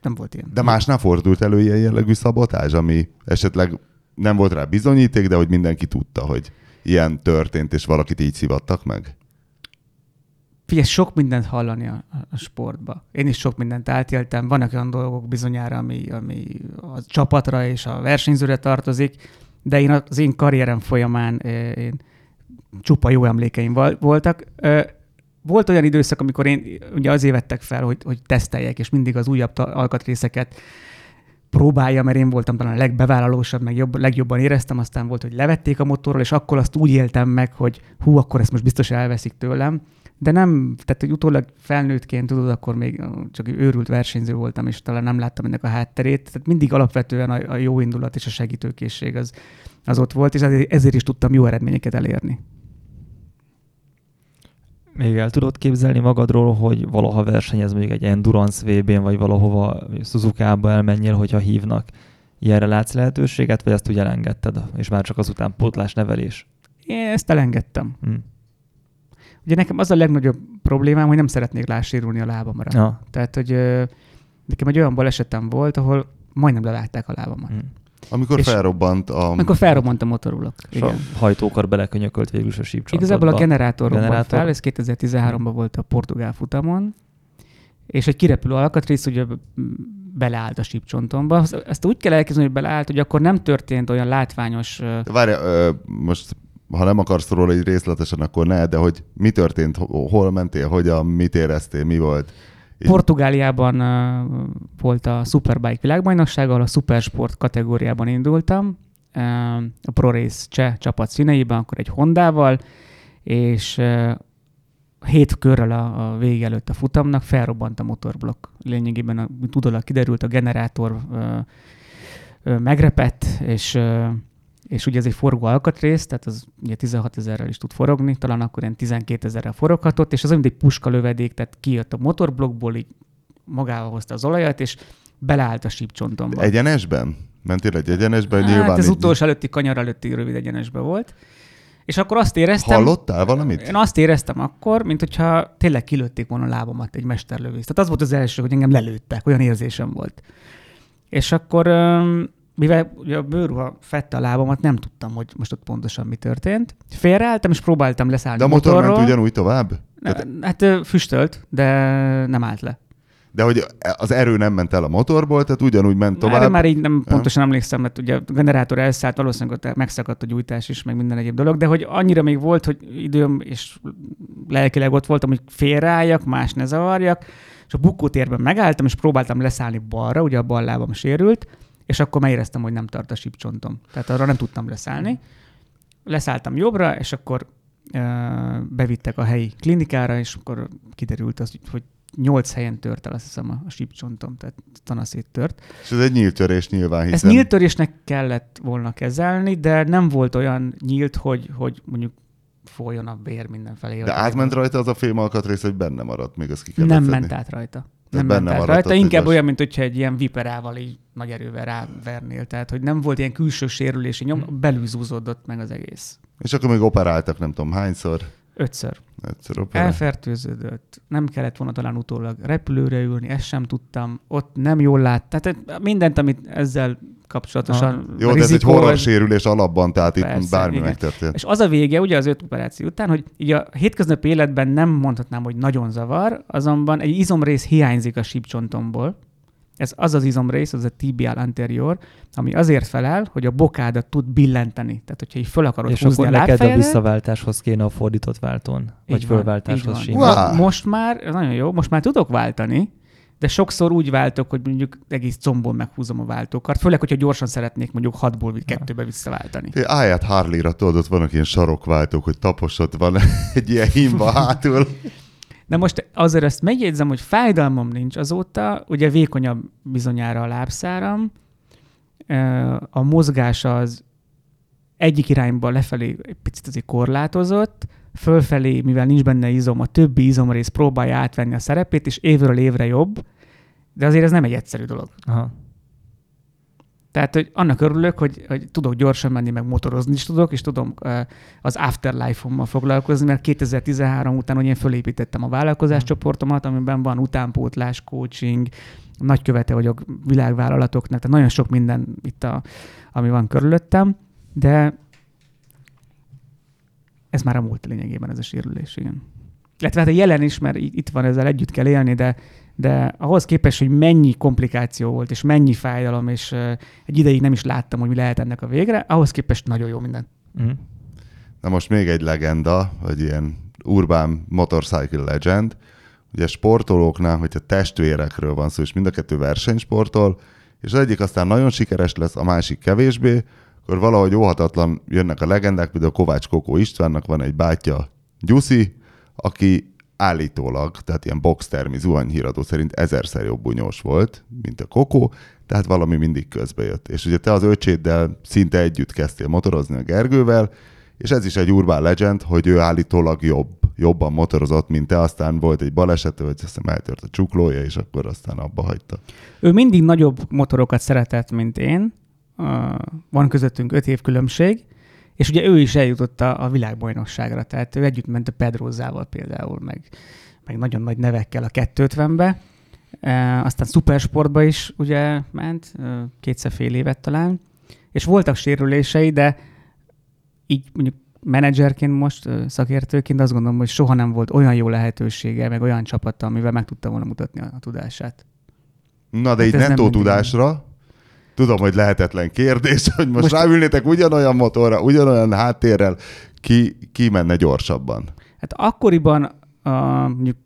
nem volt ilyen. De másnál fordult elő ilyen jellegű szabotás, ami esetleg nem volt rá bizonyíték, de hogy mindenki tudta, hogy ilyen történt, és valakit így szivattak meg? Figyelj, sok mindent hallani a, a sportba. Én is sok mindent átéltem. Vannak olyan dolgok bizonyára, ami, ami a csapatra és a versenyzőre tartozik, de én az én karrierem folyamán én, csupa jó emlékeim voltak. Volt olyan időszak, amikor én ugye azért vettek fel, hogy, hogy teszteljek, és mindig az újabb alkatrészeket próbálja, mert én voltam talán a legbevállalósabb, meg jobb, legjobban éreztem, aztán volt, hogy levették a motorról, és akkor azt úgy éltem meg, hogy hú, akkor ezt most biztos elveszik tőlem. De nem, tehát hogy utólag felnőttként, tudod, akkor még csak őrült versenyző voltam, és talán nem láttam ennek a hátterét. Tehát mindig alapvetően a, a jó indulat és a segítőkészség az, az ott volt, és ezért is tudtam jó eredményeket elérni. Még el tudod képzelni magadról, hogy valaha versenyez mondjuk egy Endurance VB-n, vagy valahova Suzuka-ba elmenjél, hogyha hívnak. Ilyenre látsz lehetőséget, vagy ezt úgy elengedted, és már csak azután pótlás nevelés? Én ezt elengedtem. Hmm. Ugye nekem az a legnagyobb problémám, hogy nem szeretnék lássérulni a lábamra. Ja. Tehát, hogy nekem egy olyan balesetem volt, ahol majdnem levágták a lábamat. Hmm. Amikor és felrobbant a... Amikor felrobbant a motorulak. És igen. a hajtókar belekönyökölt végül is a sípcsontodba. Igazából a generátor, generátor. fel, ez 2013-ban volt a portugál futamon, és egy kirepülő alkatrész ugye beleállt a sípcsontomba. Ezt úgy kell elképzelni, hogy beleállt, hogy akkor nem történt olyan látványos... Várj, most ha nem akarsz róla egy részletesen, akkor ne, de hogy mi történt, hol mentél, hogyan, mit éreztél, mi volt? Portugáliában uh, volt a Superbike világbajnokság, ahol a Supersport kategóriában indultam, uh, a ProRace cseh csapat színeiben, akkor egy Hondával, és uh, hét körrel a, a vége előtt a futamnak felrobbant a motorblokk. Lényegében, a, tudod, kiderült a generátor uh, megrepett, és és ugye ez egy forgó alkatrész, tehát az ugye 16 ezerrel is tud forogni, talán akkor ilyen 12 ezerrel foroghatott, és az mint egy puska lövedék, tehát kijött a motorblokkból, így magával hozta az olajat, és beleállt a sípcsontomba. Egyenesben? Mentél egy egyenesben? Hát nyilván ez így... utolsó előtti kanyar előtti rövid egyenesbe volt. És akkor azt éreztem... Hallottál valamit? Én azt éreztem akkor, mint hogyha tényleg kilőtték volna a lábamat egy mesterlövész. Tehát az volt az első, hogy engem lelőttek, olyan érzésem volt. És akkor mivel ugye a bőrruha fette a lábamat, nem tudtam, hogy most ott pontosan mi történt. Félreálltam, és próbáltam leszállni De a motor motorról. ment ugyanúgy tovább? Ne, Tehát- hát füstölt, de nem állt le. De hogy az erő nem ment el a motorból, tehát ugyanúgy ment Tovább. Erre már így nem pontosan emlékszem, mert ugye a generátor elszállt, valószínűleg ott megszakadt a gyújtás is, meg minden egyéb dolog, de hogy annyira még volt, hogy időm és lelkileg ott voltam, hogy félreálljak, más ne zavarjak, és a bukótérben megálltam, és próbáltam leszállni balra, ugye a bal lábam sérült, és akkor már éreztem, hogy nem tart a sípcsontom. Tehát arra nem tudtam leszállni. Leszálltam jobbra, és akkor bevittek a helyi klinikára, és akkor kiderült az, hogy nyolc helyen tört el, azt hiszem, a, a sípcsontom, tehát tanaszét tört. És ez egy nyílt törés nyilván, Ezt hiszen... nyílt törésnek kellett volna kezelni, de nem volt olyan nyílt, hogy, hogy mondjuk folyjon a vér mindenfelé. De átment rajta az a fém alkatrész, hogy benne maradt, még azt ki kell Nem szedni. ment át rajta. Nem benne maradt rajta. Inkább lass- olyan, mint hogyha egy ilyen viperával így nagy erővel rávernél. Tehát, hogy nem volt ilyen külső sérülési nyom, belül zúzódott meg az egész. És akkor még operáltak nem tudom hányszor. Ötször. Operál. Elfertőződött. Nem kellett volna talán utólag repülőre ülni, ezt sem tudtam. Ott nem jól lát. Tehát mindent, amit ezzel kapcsolatosan Jó, de ez egy rizikó, horror sérülés alapban, tehát itt Persze, bármi igen. megtörtént. És az a vége, ugye az öt operáció után, hogy így a hétköznapi életben nem mondhatnám, hogy nagyon zavar, azonban egy izomrész hiányzik a sípcsontomból. Ez az az izomrész, az a tibial anterior, ami azért felel, hogy a bokádat tud billenteni. Tehát, hogyha így föl akarod és húzni akkor a neked a visszaváltáshoz kéne a fordított váltón, vagy van, fölváltáshoz. Wow. Most már, nagyon jó, most már tudok váltani, de sokszor úgy váltok, hogy mondjuk egész combból meghúzom a váltókart, főleg, hogyha gyorsan szeretnék mondjuk hatból kettőbe visszaváltani. Állját Harley-ra tudod, ott vannak ilyen sarokváltók, hogy taposott van egy ilyen himba hátul. De most azért ezt megjegyzem, hogy fájdalmam nincs azóta, ugye vékonyabb bizonyára a lábszáram, a mozgás az egyik irányba lefelé egy picit azért korlátozott, fölfelé, mivel nincs benne izom, a többi izomrész próbálja átvenni a szerepét, és évről évre jobb, de azért ez nem egy egyszerű dolog. Aha. Tehát, hogy annak örülök, hogy, hogy tudok gyorsan menni, meg motorozni is tudok, és tudom az afterlife-ommal foglalkozni, mert 2013 után, hogy én fölépítettem a vállalkozáscsoportomat, amiben van utánpótlás, coaching, nagykövete vagyok világvállalatoknak, tehát nagyon sok minden itt, a, ami van körülöttem, de ez már a múlt lényegében ez a sérülés, igen. Illetve hát a jelen is, mert itt van, ezzel együtt kell élni, de, de ahhoz képest, hogy mennyi komplikáció volt, és mennyi fájdalom, és egy ideig nem is láttam, hogy mi lehet ennek a végre, ahhoz képest nagyon jó minden. Mm. Na most még egy legenda, vagy ilyen urbán motorcycle legend. Ugye sportolóknál, hogyha testvérekről van szó, és mind a kettő versenysportol, és az egyik aztán nagyon sikeres lesz, a másik kevésbé, akkor valahogy óhatatlan jönnek a legendák, például Kovács Kokó Istvánnak van egy bátyja, Gyuszi, aki állítólag, tehát ilyen boxtermi zuhanyhíradó szerint ezerszer jobb bunyós volt, mint a Kokó, tehát valami mindig közbe jött. És ugye te az öcséddel szinte együtt kezdtél motorozni a Gergővel, és ez is egy urbán legend, hogy ő állítólag jobb, jobban motorozott, mint te, aztán volt egy baleset, hogy azt hiszem eltört a csuklója, és akkor aztán abba hagyta. Ő mindig nagyobb motorokat szeretett, mint én. Van közöttünk öt év különbség, és ugye ő is eljutott a, a világbajnokságra, tehát ő együtt ment a Pedrozzával például, meg, meg nagyon nagy nevekkel a 250-be. Uh, aztán szupersportba is ugye ment, uh, kétszer fél évet talán, és voltak sérülései, de így mondjuk menedzserként most, szakértőként azt gondolom, hogy soha nem volt olyan jó lehetősége, meg olyan csapata, amivel meg tudta volna mutatni a, a tudását. Na, de Hát ez nem nettó mindig tudásra, tudom, hogy lehetetlen kérdés, hogy most, most ráülnétek ugyanolyan motorra, ugyanolyan háttérrel, ki, ki menne gyorsabban? Hát akkoriban, a, mondjuk,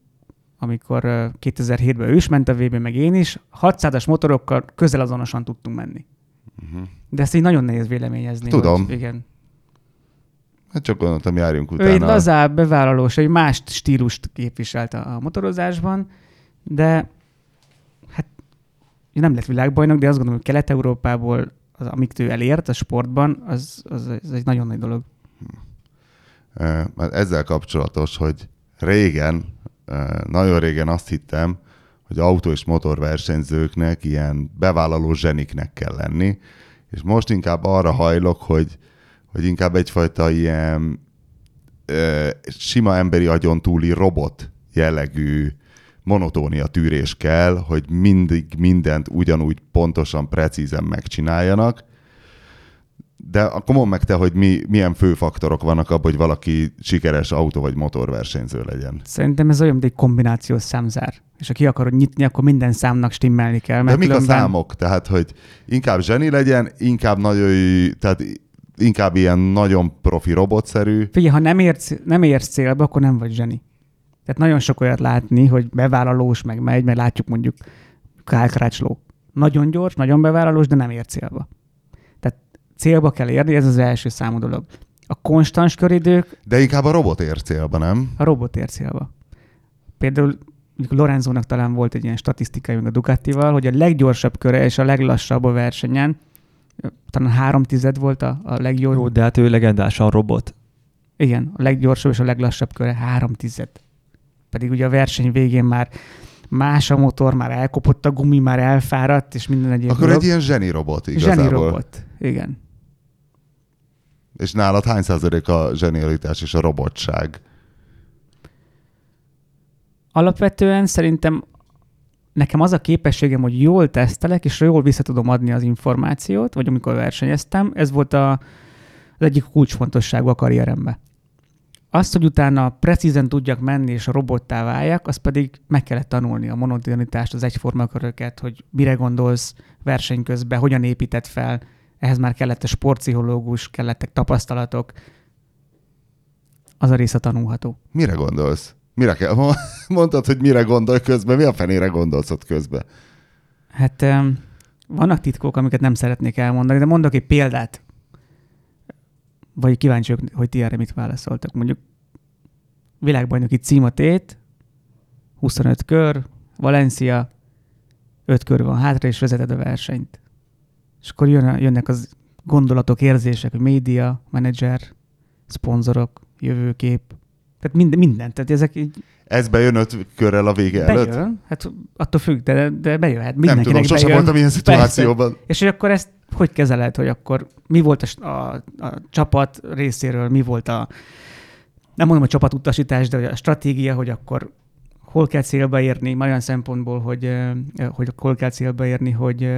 amikor ö, 2007-ben ő is ment a VB, meg én is, 600-as motorokkal közel azonosan tudtunk menni. Uh-huh. De ezt így nagyon nehéz véleményezni. Tudom. Hogy, igen. Hát csak gondoltam, járjunk Ő egy utána. lazább, bevállalós, egy más stílust képviselt a, motorozásban, de nem lett világbajnok, de azt gondolom, hogy Kelet-Európából, az, amit ő elért a sportban, az, az, az egy nagyon nagy dolog. Eh, mert ezzel kapcsolatos, hogy régen, nagyon régen azt hittem, hogy autó és motorversenyzőknek ilyen bevállaló zseniknek kell lenni, és most inkább arra hajlok, hogy, hogy inkább egyfajta ilyen ö, sima emberi agyon túli robot jellegű monotónia tűrés kell, hogy mindig mindent ugyanúgy pontosan, precízen megcsináljanak, de akkor mondd meg te, hogy mi, milyen fő faktorok vannak abban, hogy valaki sikeres autó vagy motorversenyző legyen. Szerintem ez olyan, mint egy kombinációs számzár. És ha ki akarod nyitni, akkor minden számnak stimmelni kell. De Mert mik a számok? Tehát, hogy inkább zseni legyen, inkább nagyon, tehát inkább ilyen nagyon profi robotszerű. Figyelj, ha nem érsz, nem érsz célba, akkor nem vagy zseni. Tehát nagyon sok olyat látni, hogy bevállalós, meg megy, mert látjuk mondjuk Kyle Crutchlow. Nagyon gyors, nagyon bevállalós, de nem ér célba. Tehát célba kell érni, ez az első számú dolog. A konstans köridők De inkább a robot ér célba, nem? a robot ér célba. Például mondjuk Lorenzónak talán volt egy ilyen statisztikai meg a Ducatival, hogy a leggyorsabb köre és a leglassabb a versenyen, talán három tized volt a, a legjobb. Jó, de hát ő legendásan robot. Igen, a leggyorsabb és a leglassabb köre három tized. Pedig ugye a verseny végén már más a motor, már elkopott a gumi, már elfáradt, és minden egyéb Akkor dolog. egy ilyen zseni robot igazából. Zseni robot. Igen. És nálad hány százalék a zsenialitás és a robotság? Alapvetően szerintem nekem az a képességem, hogy jól tesztelek, és jól vissza tudom adni az információt, vagy amikor versenyeztem, ez volt a, az egyik kulcsfontosságú a karrieremben. Azt, hogy utána precízen tudjak menni, és a robottá váljak, az pedig meg kellett tanulni a monotonitást, az egyforma köröket, hogy mire gondolsz verseny közben, hogyan épített fel, ehhez már kellett a sportpszichológus, kellettek tapasztalatok. Az a része tanulható. Mire gondolsz? Mire kell? Mondtad, hogy mire gondolj közben, mi a fenére gondolsz ott közben? Hát vannak titkok, amiket nem szeretnék elmondani, de mondok egy példát. Vagy kíváncsi vagyok, hogy ti erre mit válaszoltak. Mondjuk világbajnoki cím a tét, 25 kör, Valencia, 5 kör van hátra, és vezeted a versenyt. És akkor jön, jönnek az gondolatok, érzések, hogy média, menedzser, szponzorok, jövőkép. Tehát minden, minden. Tehát ezek így Ez bejön öt körrel a vége előtt? bejön. Hát attól függ, de, de bejöhet. Nem tudom, Mindenkinek bejön. voltam ilyen szituációban. És hogy akkor ezt hogy kezeled, hogy akkor mi volt a, a, a csapat részéről, mi volt a, nem mondom a csapatutasítás, de a stratégia, hogy akkor hol kell célba érni, már olyan szempontból, hogy, hogy hol kell célba érni, hogy,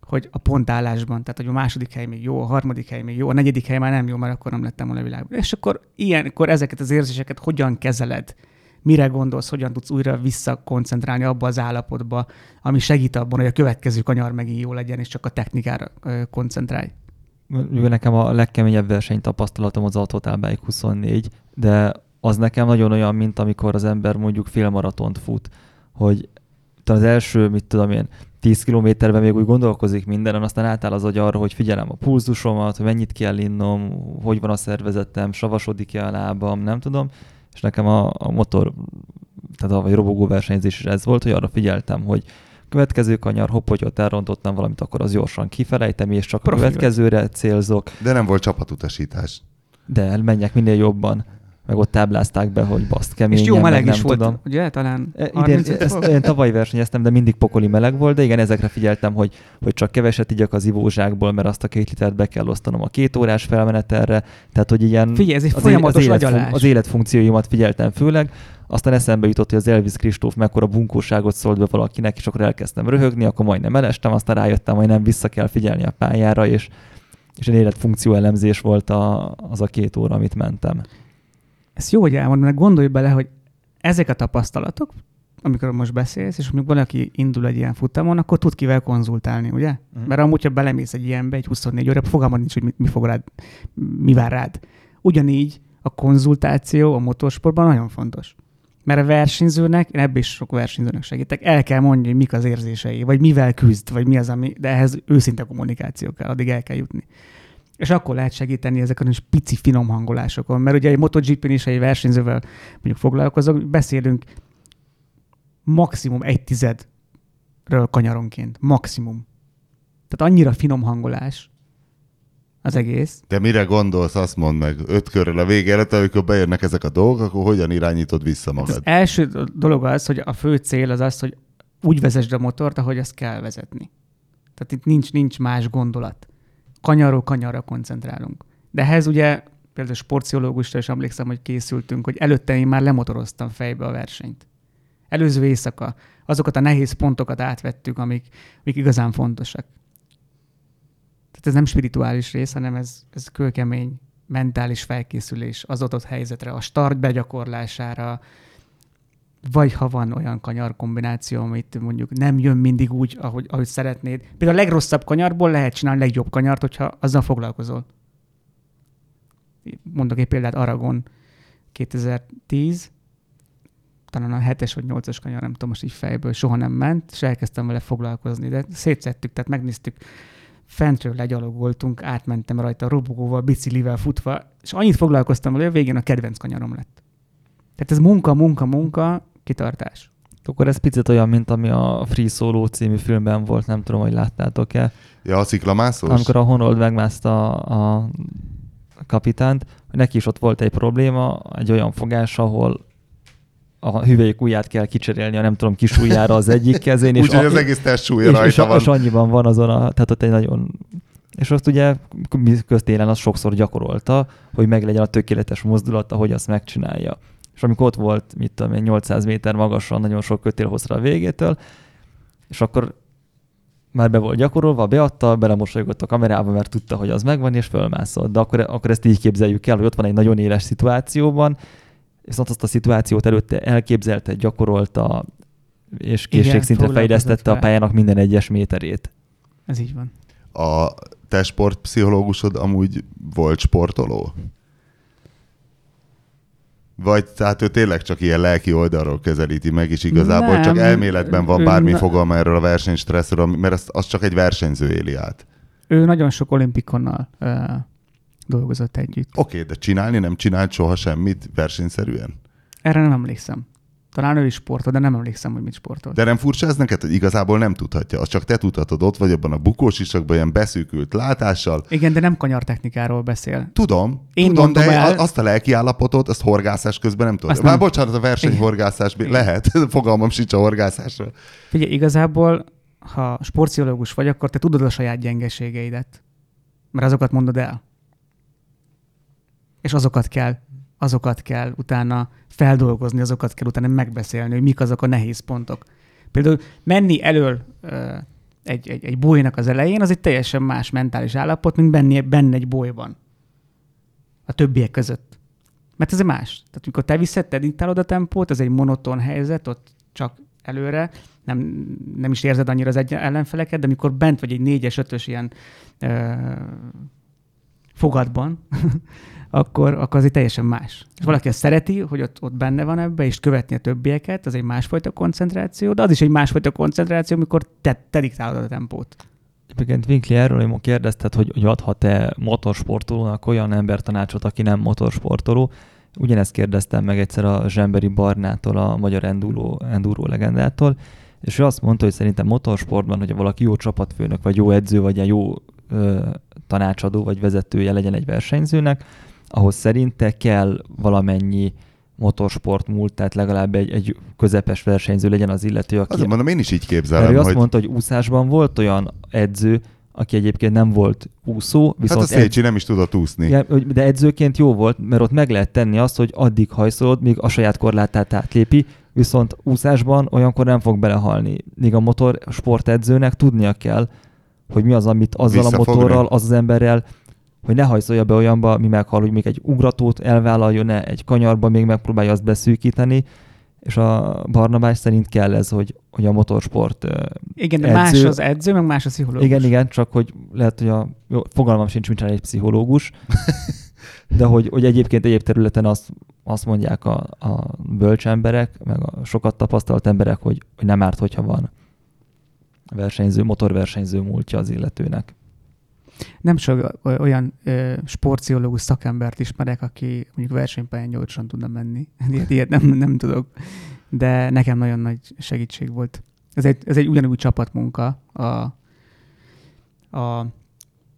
hogy a pontállásban, tehát hogy a második hely még jó, a harmadik hely még jó, a negyedik hely már nem jó, mert akkor nem lettem volna világban. És akkor ilyenkor ezeket az érzéseket hogyan kezeled? Mire gondolsz, hogyan tudsz újra visszakoncentrálni abba az állapotba, ami segít abban, hogy a következő kanyar megint jó legyen, és csak a technikára koncentrálj. Nekem a legkeményebb versenytapasztalatom az a Total Bike 24, de az nekem nagyon olyan, mint amikor az ember mondjuk félmaratont fut, hogy az első, mit tudom én, 10 kilométerben még úgy gondolkozik mindenen, aztán átáll az agy arra, hogy figyelem a pulzusomat, hogy mennyit kell innom, hogy van a szervezetem, savasodik-e a lábam, nem tudom. És nekem a, a motor, tehát a vagy robogó versenyzés is ez volt, hogy arra figyeltem, hogy következő kanyar, hopp, hogy ott elrontottam valamit, akkor az gyorsan kifelejtem, és csak a Profi vagy. következőre célzok, De nem volt csapatutasítás. de menjek minél jobban. Meg ott táblázták be, hogy baszt keményen, és jó meleg is volt, tudom. ugye? Talán E, Idén, 35 ezt, én tavaly versenyeztem, de mindig pokoli meleg volt, de igen, ezekre figyeltem, hogy, hogy csak keveset igyak az ivózsákból, mert azt a két litert be kell osztanom a két órás felmenetelre, tehát hogy ilyen Figyelj, ez egy az, folyamatos élet, agyalás. az életfunkcióimat figyeltem főleg, aztán eszembe jutott, hogy az Elvis Kristóf mekkora bunkóságot szólt be valakinek, és akkor elkezdtem röhögni, akkor majdnem elestem, aztán rájöttem, hogy nem vissza kell figyelni a pályára, és, és egy életfunkció elemzés volt a, az a két óra, amit mentem. Ezt jó, hogy elmondom, mert gondolj bele, hogy ezek a tapasztalatok, amikor most beszélsz, és amikor valaki indul egy ilyen futamon, akkor tud kivel konzultálni, ugye? Mhm. Mert amúgy, ha belemész egy ilyenbe, egy 24 óra, fogalmad nincs, hogy mi, mi fog rád, mi vár rád. Ugyanígy a konzultáció a motorsportban nagyon fontos. Mert a versenyzőnek, én ebben is sok versenyzőnek segítek, el kell mondani, hogy mik az érzései, vagy mivel küzd, vagy mi az, ami, de ehhez őszinte kommunikáció kell, addig el kell jutni. És akkor lehet segíteni ezeken a pici finom hangolásokon. Mert ugye egy MotoGP-n is, egy versenyzővel mondjuk foglalkozok, beszélünk maximum egy tizedről kanyaronként. Maximum. Tehát annyira finom hangolás az egész. Te mire gondolsz, azt mondd meg. Öt körrel a vége előtt, amikor bejönnek ezek a dolgok, akkor hogyan irányítod vissza Hát magad? az első dolog az, hogy a fő cél az az, hogy úgy vezesd a motort, ahogy azt kell vezetni. Tehát itt nincs, nincs más gondolat. Kanyarról kanyarra koncentrálunk. De ehhez ugye például sportpszichológusra is emlékszem, hogy készültünk, hogy előtte én már lemotoroztam fejbe a versenyt. előző éjszaka, azokat a nehéz pontokat átvettük, amik, amik igazán fontosak. Tehát ez nem spirituális rész, hanem ez, ez kőkemény mentális felkészülés az adott helyzetre, a start begyakorlására, vagy ha van olyan kanyar kombináció, amit mondjuk nem jön mindig úgy, ahogy, ahogy szeretnéd. Például a legrosszabb kanyarból lehet csinálni a legjobb kanyart, hogyha azzal foglalkozol. Mondok egy példát, Aragon 2010, talán a 7-es vagy 8-as kanyar, nem tudom most így fejből, soha nem ment, és elkezdtem vele foglalkozni, de szétszettük, tehát megnéztük, fentről legyalogoltunk, átmentem rajta robogóval, biciklivel futva, és annyit foglalkoztam vele, hogy a végén a kedvenc kanyarom lett. Tehát ez munka, munka, munka, kitartás. Akkor ez picit olyan, mint ami a Free Solo című filmben volt, nem tudom, hogy láttátok-e. Ja, a sziklamászós? Amikor a Honold megmászta a, a kapitánt, neki is ott volt egy probléma, egy olyan fogás, ahol a hüvelyk ujját kell kicserélni a nem tudom kis ujjára az egyik kezén. és Úgyhogy az egész test súlya rajta és, van. És annyiban van azon a, tehát ott egy nagyon és azt ugye köztélen az sokszor gyakorolta, hogy meglegyen a tökéletes mozdulata, hogy azt megcsinálja. És amikor ott volt, mit tudom én, 800 méter magasan, nagyon sok kötél hosszra a végétől, és akkor már be volt gyakorolva, beadta, belemosolygott a kamerába, mert tudta, hogy az megvan, és fölmászott. De akkor, akkor ezt így képzeljük el, hogy ott van egy nagyon éles szituációban, viszont azt a szituációt előtte elképzelte, gyakorolta, és készségszintre fejlesztette a pályának minden egyes méterét. Ez így van. A te sportpszichológusod amúgy volt sportoló? Vagy tehát ő tényleg csak ilyen lelki oldalról közelíti meg, és igazából nem, csak elméletben van bármi fogalma erről a versenystresszről, mert az, az csak egy versenyző éli át. Ő nagyon sok olimpikonnal uh, dolgozott együtt. Oké, okay, de csinálni nem csinált soha semmit versenyszerűen? Erre nem emlékszem. Talán ő is sportol, de nem emlékszem, hogy mit sportol. De nem furcsa ez neked, hogy igazából nem tudhatja. Az csak te tudhatod, ott vagy abban a bukós isakban, ilyen beszűkült látással. Igen, de nem kanyartechnikáról beszél. Tudom, Én tudom, de el... azt a lelki állapotot, azt horgászás közben nem tudom. Már bocsánat, a versenyhorgászás Igen. lehet, fogalmam sincs a horgászásra. Figyelj, igazából, ha sportpszichológus vagy, akkor te tudod a saját gyengeségeidet. Mert azokat mondod el. És azokat kell azokat kell utána feldolgozni, azokat kell utána megbeszélni, hogy mik azok a nehéz pontok. Például menni elől egy, egy, egy bolynak az elején, az egy teljesen más mentális állapot, mint benni, benne egy bolyban. A többiek között. Mert ez más. Tehát amikor te viszed, te a tempót, ez egy monoton helyzet, ott csak előre, nem, nem is érzed annyira az egy ellenfeleket, de amikor bent vagy egy négyes, ötös ilyen ö, fogadban, akkor, akkor az egy teljesen más. És valaki azt szereti, hogy ott, ott benne van ebbe, és követni a többieket, az egy másfajta koncentráció, de az is egy másfajta koncentráció, amikor te, te diktálod a tempót. Egyébként Winkli erről hogy kérdezted, hogy, hogy adhat-e motorsportolónak olyan embertanácsot, aki nem motorsportoló. Ugyanezt kérdeztem meg egyszer a Zsemberi Barnától, a magyar enduro, enduro legendától, és ő azt mondta, hogy szerintem motorsportban, hogyha valaki jó csapatfőnök, vagy jó edző, vagy egy jó ö, tanácsadó, vagy vezetője legyen egy versenyzőnek, ahhoz szerinte kell valamennyi motorsport múlt, tehát legalább egy, egy közepes versenyző legyen az illető, aki... Azért mondom, én is így képzelem, hogy... azt mondta, hogy úszásban volt olyan edző, aki egyébként nem volt úszó, viszont... Hát a Szécsi edz... nem is tudott úszni. Ja, de edzőként jó volt, mert ott meg lehet tenni azt, hogy addig hajszolod, míg a saját korlátát átlépi, viszont úszásban olyankor nem fog belehalni. Míg a motorsport edzőnek tudnia kell, hogy mi az, amit azzal a motorral, az az emberrel hogy ne hajszolja be olyanba, mi meghal, hogy még egy ugratót elvállaljon-e egy kanyarba, még megpróbálja azt beszűkíteni, és a Barnabás szerint kell ez, hogy, hogy a motorsport Igen, de edző, más az edző, meg más a pszichológus. Igen, igen, csak hogy lehet, hogy a jó, fogalmam sincs, mint egy pszichológus, de hogy, hogy egyébként egyéb területen azt, azt mondják a, a bölcs emberek, meg a sokat tapasztalt emberek, hogy, hogy nem árt, hogyha van versenyző, motorversenyző múltja az illetőnek nem sok olyan ö, sportziológus szakembert ismerek, aki mondjuk versenypályán gyorsan tudna menni. Ilyet, ilyet nem, nem tudok. De nekem nagyon nagy segítség volt. Ez egy, ez egy ugyanúgy csapatmunka. A, a,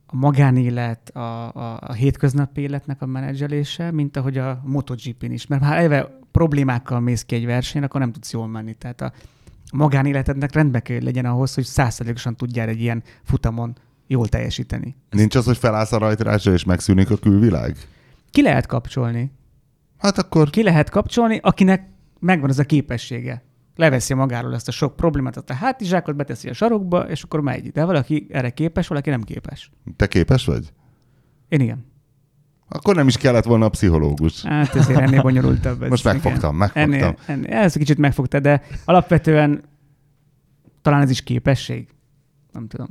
a magánélet, a, a, a hétköznapi életnek a menedzselése, mint ahogy a MotoGP-n is. Mert ha eleve problémákkal mész ki egy versenyen, akkor nem tudsz jól menni. Tehát a magánéletednek rendbe kell legyen ahhoz, hogy százszerzékosan tudjál egy ilyen futamon jól teljesíteni. Nincs az, hogy felállsz a rajtrásra és megszűnik a külvilág? Ki lehet kapcsolni. Hát akkor... Ki lehet kapcsolni, akinek megvan az a képessége. leveszi magáról ezt a sok problémát, azt a hátizsákot beteszi a sarokba, és akkor megy. De valaki erre képes, valaki nem képes. Te képes vagy? Én igen. Akkor nem is kellett volna a pszichológus. Hát ezért ennél bonyolultabb. Ez, Most megfogtam, megfogtam. Ennél, ennél, ez kicsit megfogta, de alapvetően talán ez is képesség. Nem tudom.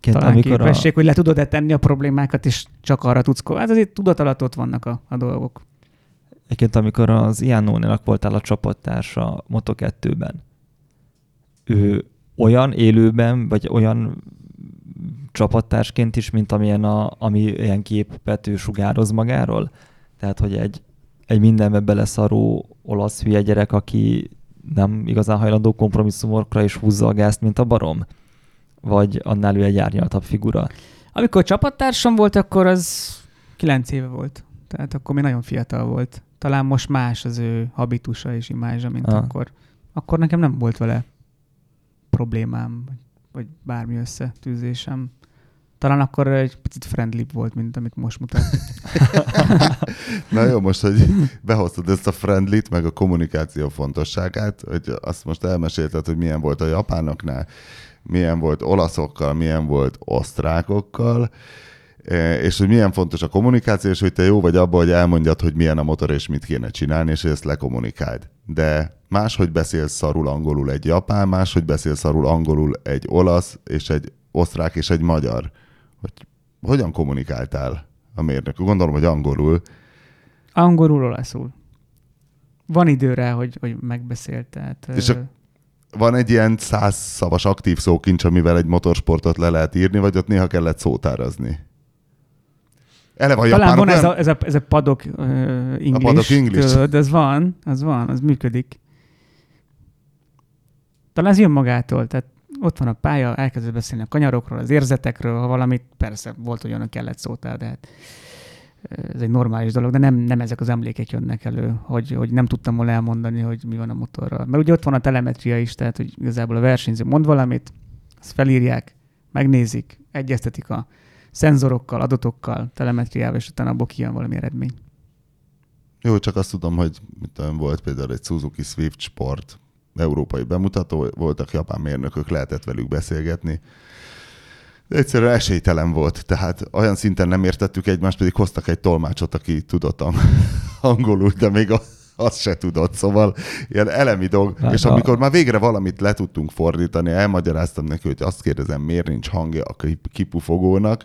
Ként, Talán amikor képesség, a, hogy le tudod-e tenni a problémákat, és csak arra tudsz... Hát azért tudat alatt ott vannak a, a dolgok. Egyébként amikor az Iannónénak voltál a csapattársa Moto2-ben, ő olyan élőben, vagy olyan csapattársként is, mint amilyen a, ami ilyen képet ő sugároz magáról? Tehát, hogy egy, egy mindenbe beleszaró olasz hülye gyerek, aki nem igazán hajlandó kompromisszumokra és húzza a gázt, mint a barom? Vagy annál ő egy árnyaltabb figura? Amikor csapattársam volt, akkor az kilenc éve volt. Tehát akkor még nagyon fiatal volt. Talán most más az ő habitusa és imázsa, mint Ah. akkor. Akkor nekem nem volt vele problémám, vagy, vagy bármi összetűzésem. Talán akkor egy picit friendlibb volt, mint amit most mutat. Na jó, most, hogy behoztad ezt a friendlit, meg a kommunikáció fontosságát, hogy azt most elmesélted, hogy milyen volt a japánoknál, milyen volt olaszokkal, milyen volt osztrákokkal, eh, és hogy milyen fontos a kommunikáció, és hogy te jó vagy abban, hogy elmondjad, hogy milyen a motor, és mit kéne csinálni, és hogy ezt lekommunikáld. De máshogy beszélsz szarul angolul egy japán, máshogy beszélsz szarul angolul egy olasz, és egy osztrák, és egy magyar. Hogy hogyan kommunikáltál a mérnök? Gondolom, hogy angolul. Angolul, olaszul. Van idő rá, hogy, hogy megbeszélt. Tehát, És a- Van egy ilyen száz szavas aktív szókincs, amivel egy motorsportot le lehet írni, vagy ott néha kellett szótárazni? Eleve a Talán van ez a, ez a, ez a padok uh, English, padok English. tudod, ez van, az van, az működik. Talán ez jön magától, tehát ott van a pálya, elkezdett beszélni a kanyarokról, az érzetekről, ha valamit, persze volt olyan, kellett szótál, de hát ez egy normális dolog, de nem, nem ezek az emlékek jönnek elő, hogy, hogy nem tudtam volna elmondani, hogy mi van a motorral. Mert ugye ott van a telemetria is, tehát hogy igazából a versenyző mond valamit, azt felírják, megnézik, egyeztetik a szenzorokkal, adatokkal, telemetriával, és utána abból kijön valami eredmény. Jó, csak azt tudom, hogy mit tudom, volt például egy Suzuki Swift Sport európai bemutató, voltak japán mérnökök, lehetett velük beszélgetni. De egyszerűen esélytelen volt, tehát olyan szinten nem értettük egymást, pedig hoztak egy tolmácsot, aki tudott ang- angolul, de még a, azt se tudott, szóval ilyen elemi dolg. Hát és amikor már végre valamit le tudtunk fordítani, elmagyaráztam neki, hogy azt kérdezem, miért nincs hangja a kip- kipufogónak,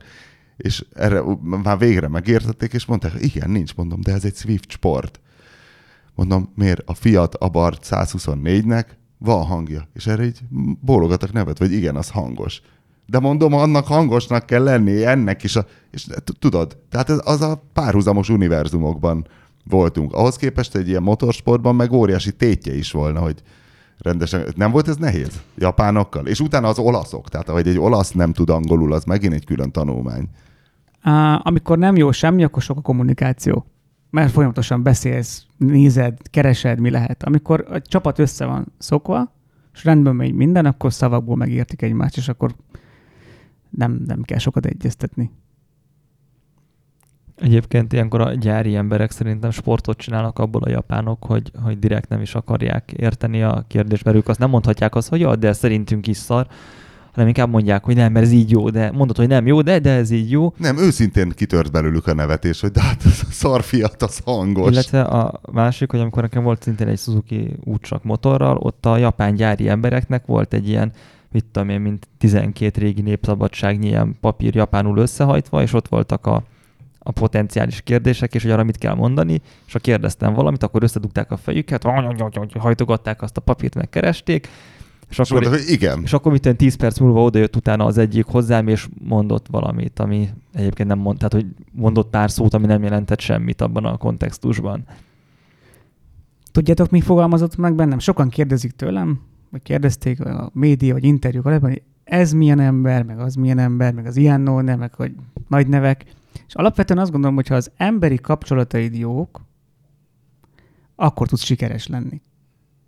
és erre már végre megértették, és mondták, hogy igen, nincs, mondom, de ez egy Swift sport. Mondom, miért a Fiat Abarth 124-nek van hangja, és erre így bólogatok nevet, vagy igen, az hangos. De mondom, annak hangosnak kell lenni, ennek is. A, és tudod, tehát ez, az a párhuzamos univerzumokban voltunk. Ahhoz képest egy ilyen motorsportban meg óriási tétje is volna, hogy rendesen, nem volt ez nehéz japánokkal? És utána az olaszok, tehát hogy egy olasz nem tud angolul, az megint egy külön tanulmány. Á, amikor nem jó semmi, akkor sok a kommunikáció. Mert folyamatosan beszélsz, nézed, keresed, mi lehet. Amikor a csapat össze van szokva, és rendben megy minden, akkor szavakból megértik egymást, és akkor nem, nem kell sokat egyeztetni. Egyébként ilyenkor a gyári emberek szerintem sportot csinálnak abból a japánok, hogy, hogy direkt nem is akarják érteni a kérdést, mert ők azt nem mondhatják azt, hogy ja, de szerintünk is szar, hanem inkább mondják, hogy nem, mert ez így jó, de mondod, hogy nem jó, de, de ez így jó. Nem, őszintén kitört belőlük a nevetés, hogy de hát ez a szarfiat, az hangos. Illetve a másik, hogy amikor nekem volt szintén egy Suzuki útsak motorral, ott a japán gyári embereknek volt egy ilyen, mit tudom én, mint 12 régi népszabadságnyi ilyen papír japánul összehajtva, és ott voltak a, a potenciális kérdések, és hogy arra mit kell mondani, és ha kérdeztem valamit, akkor összedugták a fejüket, hajtogatták azt a papírt, megkeresték, és és akkor, mondta, hogy igen. és akkor mit tudom, 10 perc múlva odajött utána az egyik hozzám, és mondott valamit, ami egyébként nem mond, tehát hogy mondott pár szót, ami nem jelentett semmit abban a kontextusban. Tudjátok, mi fogalmazott meg bennem? Sokan kérdezik tőlem, vagy kérdezték a média, vagy interjúk alapján, hogy ez milyen ember, meg az milyen ember, meg az ilyen no, meg hogy nagy nevek. És alapvetően azt gondolom, hogy ha az emberi kapcsolataid jók, akkor tudsz sikeres lenni.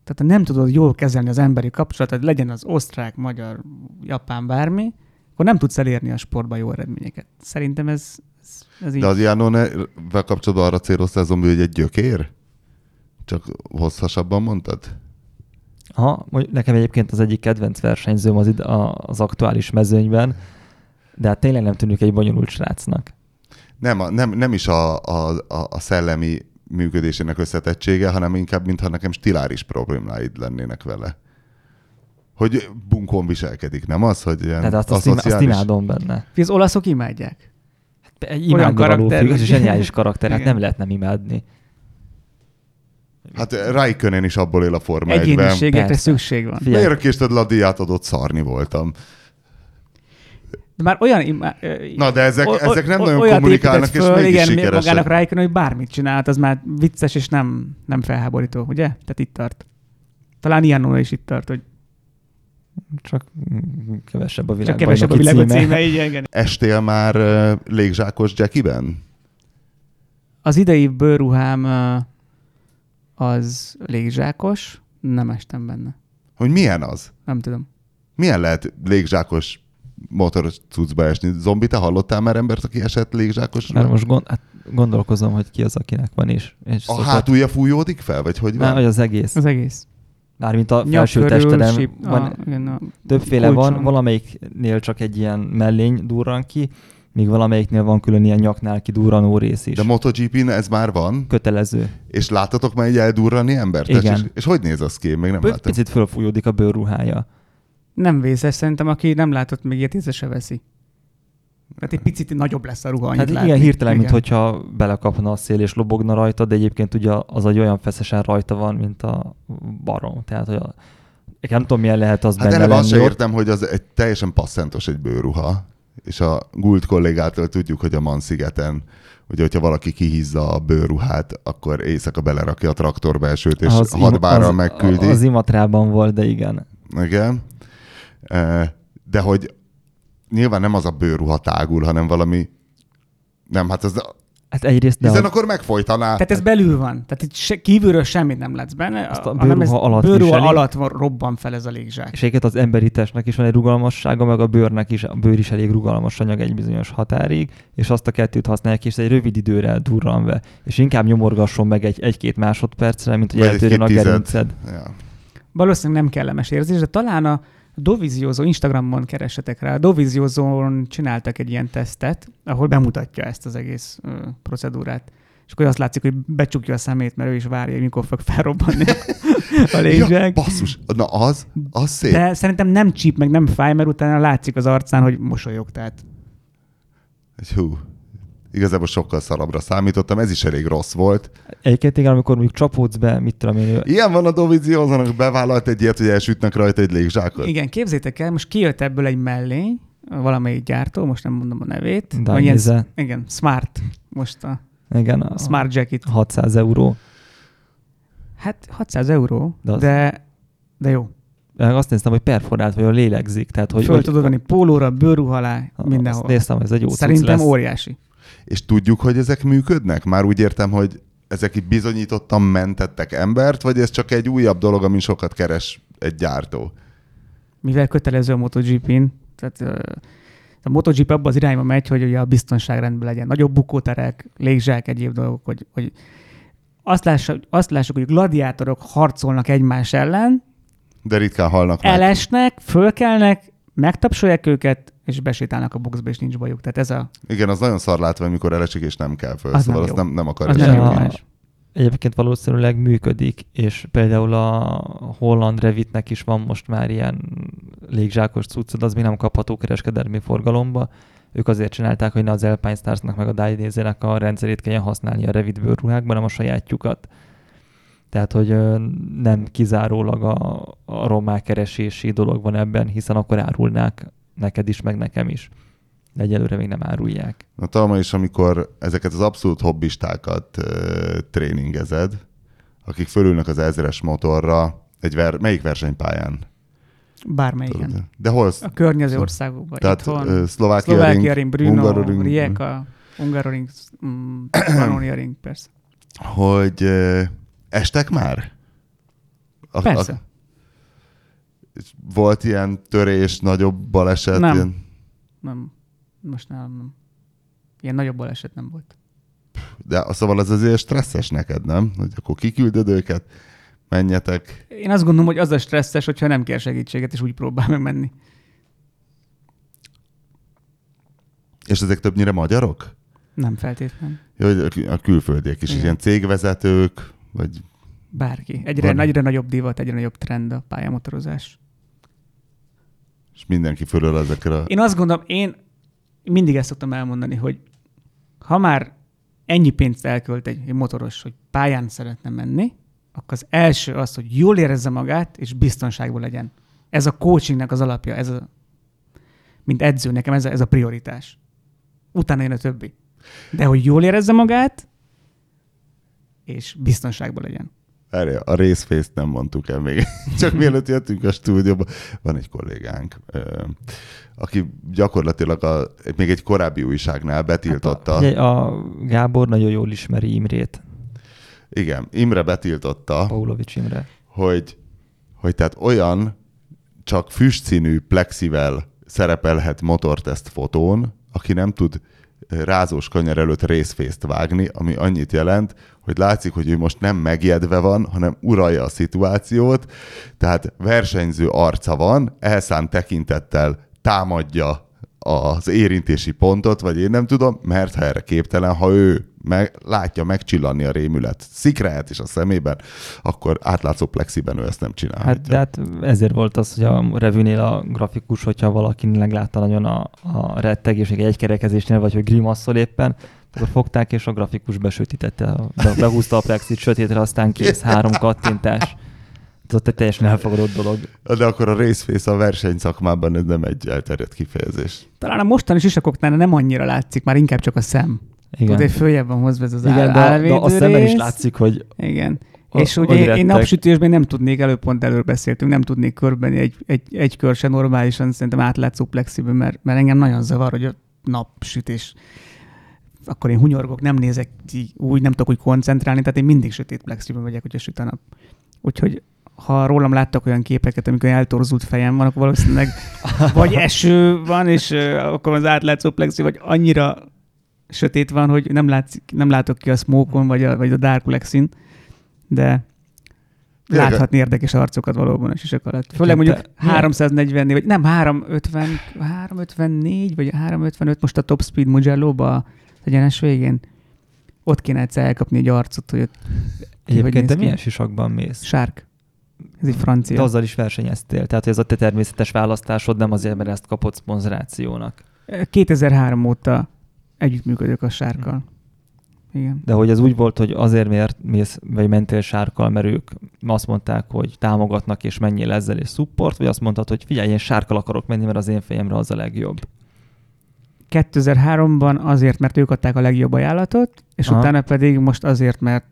Tehát ha nem tudod jól kezelni az emberi kapcsolatot, legyen az osztrák, magyar, japán, bármi, akkor nem tudsz elérni a sportban jó eredményeket. Szerintem ez, ez, ez így. De az Janone-vel kapcsolatban arra céloztál, zombi, hogy egy gyökér? Csak hosszasabban mondtad? Ha, nekem egyébként az egyik kedvenc versenyzőm az, id- az aktuális mezőnyben, de hát tényleg nem tűnik egy bonyolult srácnak. Nem, a, nem, nem is a, a, a, a szellemi működésének összetettsége, hanem inkább, mintha nekem stiláris problémáid lennének vele. Hogy bunkon viselkedik, nem az, hogy ilyen Hát azt, im- azt imádom benne. Az olaszok imádják. Hát, egy imádni karakter. Való, zseniális karakter, hát nem lehet nem imádni. Hát Raikkonen is abból él a Forma Egyéniségekre szükség van. Miért késted le a diát adott szarni voltam? De már olyan... Na, de ezek, o, ezek nem o, nagyon kommunikálnak, föl, és mégis igen, sikeresek. magának Raikkonen, hogy bármit csinált, az már vicces, és nem, nem felháborító, ugye? Tehát itt tart. Talán ilyen is itt tart, hogy csak kevesebb a világ. Csak kevesebb a világ címe. címe igen, igen. Estél már uh, légzsákos Jackiben? Az idei bőrruhám uh, az légzsákos, nem estem benne. Hogy milyen az? Nem tudom. Milyen lehet légzsákos motor cuccba esni? Zombi, te hallottál már embert, aki esett légzsákos? Mert most gond, hát gondolkozom, hogy ki az, akinek van is. És a szokott... hátulja fújódik fel, vagy hogy van? Nem, vagy az egész. Az egész. Mármint a felső testeden van, a, igen, a többféle kulcson. van, valamelyiknél csak egy ilyen mellény durran ki, míg valamelyiknél van külön ilyen nyaknál kidurranó rész is. De MotoGP-n ez már van? Kötelező. És láttatok már egy eldurrani embert? Igen. És, és hogy néz az ki? Még nem láttam. Picit fölfújódik a bőrruhája. Nem vészes, szerintem aki nem látott még ilyet, észre se veszi. Tehát egy picit nagyobb lesz a ruha. Hát igen, hirtelen, igen. mintha belekapna a szél és lobogna rajta, de egyébként ugye az egy olyan feszesen rajta van, mint a barom. Tehát, hogy a, nem tudom, milyen lehet az hát benne lenni. azt sem értem, hogy az egy teljesen passzentos egy bőruha. És a Gult kollégától tudjuk, hogy a Man-szigeten Ugye, hogyha valaki kihízza a bőruhát, akkor éjszaka belerakja a traktorbelsőt, és az hadbárral megküldi. Az imatrában volt, de igen. Igen. De hogy nyilván nem az a bőrruha tágul, hanem valami... Nem, hát az... Hát egyrészt... Hiszen a... akkor megfojtaná. Tehát ez belül van. Tehát itt se, kívülről semmit nem látsz benne. Azt a bőrruha ez alatt bőrruha alatt van, robban fel ez a légzsák. És egyébként az emberi testnek is van egy rugalmassága, meg a bőrnek is, a bőr is elég rugalmas anyag egy bizonyos határig, és azt a kettőt használják, és egy rövid időre durran be. És inkább nyomorgasson meg egy, egy-két másodpercre, mint hogy eltörjön a gerinced. Ja. Valószínűleg nem kellemes érzés, de talán a, Doviziózó, Instagramon keressetek rá, Doviziózón csináltak egy ilyen tesztet, ahol bemutatja ezt az egész ö, procedúrát. És akkor azt látszik, hogy becsukja a szemét, mert ő is várja, hogy mikor fog felrobbanni a légzsák. Ja, basszus, na az, az szép. De szerintem nem csíp, meg nem fáj, mert utána látszik az arcán, hogy mosolyog, tehát. Hú, igazából sokkal szarabbra számítottam, ez is elég rossz volt. Egyébként igen, amikor mondjuk csapódsz be, mit tudom én. Ilyen van a Doviziózanak, bevállalt egy ilyet, hogy elsütnek rajta egy légzsákot. Igen, képzétek el, most kijött ebből egy mellény, valamelyik gyártó, most nem mondom a nevét. Ilyen, igen, Smart, most a, igen, a Smart Jacket. 600 euró. Hát 600 euró, de, az... de, de jó. Azt néztem, hogy perforált, vagy a lélegzik. Tehát, hogy, Föl tudod venni pólóra, bőrruhalá, mindenhol. Azt néztem, ez egy jó Szerintem lesz. óriási. És tudjuk, hogy ezek működnek? Már úgy értem, hogy ezek itt bizonyítottan mentettek embert, vagy ez csak egy újabb dolog, amin sokat keres egy gyártó? Mivel kötelező a MotoGP-n, tehát a MotoGP abban az irányba megy, hogy ugye a biztonság rendben legyen. Nagyobb bukóterek, légzsák, egyéb dolgok, hogy, hogy azt, lássuk, azt lássuk, hogy gladiátorok harcolnak egymás ellen, de ritkán halnak meg. Elesnek, fölkelnek, megtapsolják őket, és besétálnak a boxba, és nincs bajuk. Tehát ez a... Igen, az nagyon szar látva, amikor elesik, és nem kell föl. Az szóval nem azt nem, nem akarja az nem a... Egyébként valószínűleg működik, és például a holland Revitnek is van most már ilyen légzsákos cuccod, az mi nem kapható kereskedelmi forgalomba. Ők azért csinálták, hogy ne az Alpine Starsnak meg a Dainese-nek a rendszerét kelljen használni a Revit bőrruhákban, hanem a sajátjukat. Tehát, hogy nem kizárólag a, a romák keresési dolog van ebben, hiszen akkor árulnák neked is, meg nekem is. De egyelőre még nem árulják. Na talán is, amikor ezeket az abszolút hobbistákat uh, tréningezed, akik fölülnek az ezres motorra, egy ver, melyik versenypályán? Bármelyiken. De hol? A környező országokban. Tehát Itthon, Szlovákia, Szlovákia ring, Bruno, Hungaroring, Rijeka, Hungaroring, mm, ring, persze. Hogy uh, estek már? A, persze. A, volt ilyen törés, nagyobb baleset? Nem. Ilyen... Nem. Most nem, nem. Ilyen nagyobb baleset nem volt. De szóval az azért stresszes neked, nem? Hogy akkor kiküldöd őket, menjetek. Én azt gondolom, hogy az a stresszes, hogyha nem kér segítséget, és úgy próbál meg menni. És ezek többnyire magyarok? Nem feltétlenül. Jó, a külföldiek is, Igen. ilyen cégvezetők, vagy Bárki. Egyre, Van. egyre nagyobb divat, egyre nagyobb trend a pályamotorozás. és mindenki fölöl ezekre a... Én azt gondolom, én mindig ezt szoktam elmondani, hogy ha már ennyi pénzt elkölt egy, egy motoros, hogy pályán szeretne menni, akkor az első az, hogy jól érezze magát, és biztonságban legyen. Ez a coachingnek az alapja, ez a, mint edző, nekem ez a, ez a prioritás. Utána jön a többi. De hogy jól érezze magát, és biztonságban legyen. Várja, a részfészt nem mondtuk el még. Csak mielőtt jöttünk a stúdióba, van egy kollégánk, aki gyakorlatilag a, még egy korábbi újságnál betiltotta. Hát a, a Gábor nagyon jól ismeri Imrét, Igen, Imre betiltotta, Paulovics Imre. hogy, hogy tehát olyan csak füstszínű plexivel szerepelhet motorteszt fotón, aki nem tud rázós kanyar előtt részfészt vágni, ami annyit jelent, hogy látszik, hogy ő most nem megjedve van, hanem uralja a szituációt, tehát versenyző arca van, elszánt tekintettel támadja az érintési pontot, vagy én nem tudom, mert ha erre képtelen, ha ő meg, látja megcsillanni a rémület szikráját is a szemében, akkor átlátszó plexiben ő ezt nem csinálhatja. Hát, de hát ezért volt az, hogy a revűnél a grafikus, hogyha valaki meglátta nagyon a, a rettegés, egy egykerekezésnél, vagy hogy grimasszol éppen, akkor fogták, és a grafikus besötítette, behúzta a plexit sötétre, aztán kész, három kattintás. Ez ott egy teljesen elfogadott dolog. De akkor a részfész a versenyszakmában ez nem egy elterjedt kifejezés. Talán a mostani sisakoknál nem annyira látszik, már inkább csak a szem. Igen, Tudod, följebb van hozva ez az Igen áll- de, de a szemben is látszik, hogy Igen. A- és ugye hogy én, én napsütésben nem tudnék, előbb pont előbb beszéltünk, nem tudnék körbenni egy, egy, egy kör se normálisan, szerintem átlátszó plexiben, mert, mert engem nagyon zavar, hogy a napsütés akkor én hunyorgok, nem nézek így, úgy, nem tudok úgy koncentrálni, tehát én mindig sötét plexiben megyek, hogyha süt a nap. Úgyhogy ha rólam láttak olyan képeket, amikor eltorzult fejem van, akkor valószínűleg vagy eső van, és akkor az átlátszó plexi, vagy annyira sötét van, hogy nem, látszik, nem látok ki a smoke-on, vagy a, vagy a dark plexin, de láthatni érdekes arcokat valóban a sisak alatt. Főleg mondjuk te- milyen- 340, vagy nem, 350, 354, vagy 355 most a top speed Mugello-ba az egyenes végén. Ott kéne egyszer elkapni egy arcot, hogy ott egyébként te milyen sisakban mész? sárk. Ez egy De francia. azzal is versenyeztél, tehát hogy ez a te természetes választásod nem azért, mert ezt kapott szponzorációnak. 2003 óta együttműködök a sárkkal. Igen. De hogy ez úgy volt, hogy azért miért mész, vagy mentél sárkal, mert ők azt mondták, hogy támogatnak, és menjél ezzel, és support, vagy azt mondtad, hogy figyelj, én sárkal akarok menni, mert az én fejemre az a legjobb. 2003-ban azért, mert ők adták a legjobb ajánlatot, és Aha. utána pedig most azért, mert,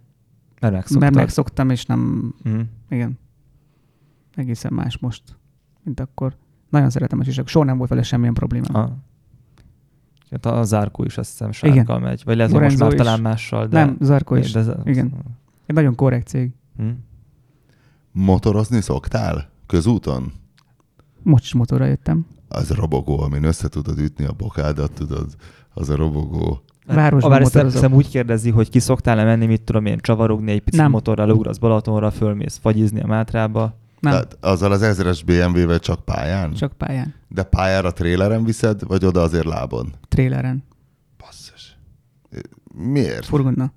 Mert megszoktam. mert megszoktam, és nem, Mm. igen, egészen más most, mint akkor. Nagyon szeretem a sisak. Soha nem volt vele semmilyen problémám. A, hát a zárkó is azt hiszem sárkal megy. Vagy lehet, hogy most már is. talán mással, de... nem, Zarko is. De, Igen. Egy nagyon korrekt cég. Hm? Motorozni szoktál? Közúton? Most is motorra jöttem. Az robogó, amin össze tudod ütni a bokádat, tudod, az a robogó. Városban a várj, motorozok. szerintem úgy kérdezi, hogy ki szoktál-e menni, mit tudom én, csavarogni egy picit Nem. motorral, ugrasz Balatonra, fölmész fagyizni a Mátrába. Nem, Tehát azzal az ezres BMW-vel csak pályán? csak pályán. De pályára tréleren viszed, vagy oda azért lábon? Tréleren. Basszus. Miért? Furgonna.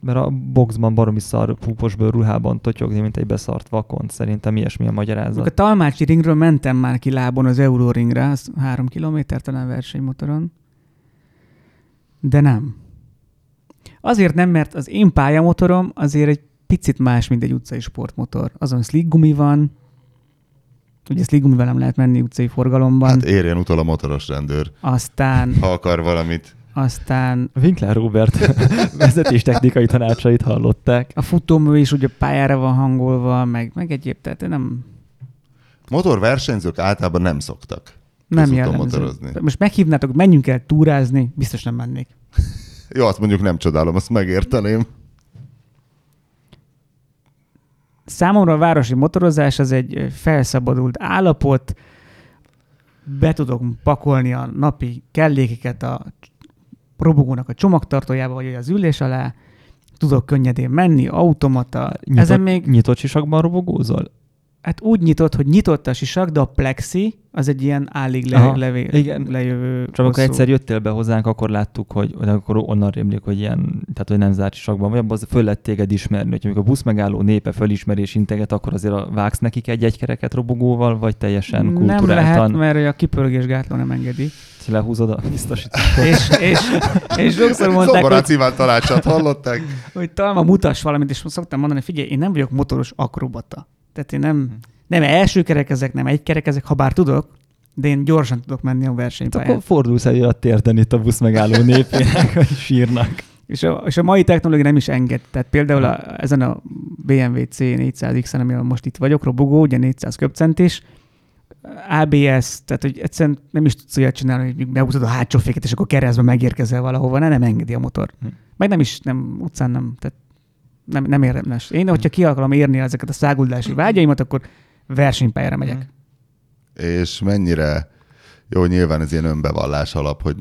Mert a boxban baromi szar púposből ruhában totyogni, mint egy beszart vakon. Szerintem ilyesmi a magyarázat. a Talmácsi ringről mentem már ki lábon az Euroringre, az három kilométer talán versenymotoron. De nem. Azért nem, mert az én pályamotorom azért egy picit más, mint egy utcai sportmotor. Azon slick gumi van, ugye slick gumivel nem lehet menni utcai forgalomban. Hát érjen utol a motoros rendőr, aztán, ha akar valamit. aztán Winkler Robert vezetéstechnikai tanácsait hallották. a futómű is ugye pályára van hangolva, meg, meg egyéb, tehát nem, Motorversenyzők általában nem szoktak nem motorozni. Most meghívnátok, menjünk el túrázni, biztos nem mennék. Jó, azt mondjuk nem csodálom, azt megérteném. Számomra a városi motorozás az egy felszabadult állapot, be tudok pakolni a napi kellékeket a robogónak a csomagtartójába, vagy az ülés alá, tudok könnyedén menni, automata. Nyitott, Ezen még nyitott sisakban robogózol? Hát úgy nyitott, hogy nyitott a sisak, de a plexi az egy ilyen állig le, Aha, levé, igen. lejövő Csak amikor hosszú- egyszer jöttél be hozzánk, akkor láttuk, hogy akkor onnan rémlik, hogy ilyen, tehát hogy nem zárt sisakban vagy, abban az föl lehet téged ismerni, hogy amikor a buszmegálló népe fölismerés integet, akkor azért a- vágsz nekik egy-egy kereket robogóval, vagy teljesen Nem kulturáltan lehet, mert a kipörgésgátló nem engedi. lehúzod a biztosítót. és, és, és sokszor mondták, Szomorán hogy, szíván tanácsát hallották. hogy talán mutass valamit, és szoktam mondani, figyelj, én nem vagyok motoros akrobata. Tehát én nem, nem első kerekezek, nem egy kerekezek, ha bár tudok, de én gyorsan tudok menni a Hát versenypályán. akkor fordulsz elő a térden itt a buszmegálló népének, hogy sírnak. És a, és a mai technológia nem is enged. Tehát például a, ezen a BMW C400X-en, amivel most itt vagyok, robogó, ugye 400 köbcentis, ABS, tehát hogy egyszerűen nem is tudsz olyat csinálni, hogy behúzod a hátsó féket, és akkor keresztbe megérkezel valahova, ne, nem engedi a motor. Hm. Meg nem is, nem, utcán nem, tehát nem, nem érdemes. Én, hogyha ki akarom érni ezeket a száguldási vágyaimat, akkor versenypályára megyek. És mennyire, jó, nyilván ez ilyen önbevallás alap, hogy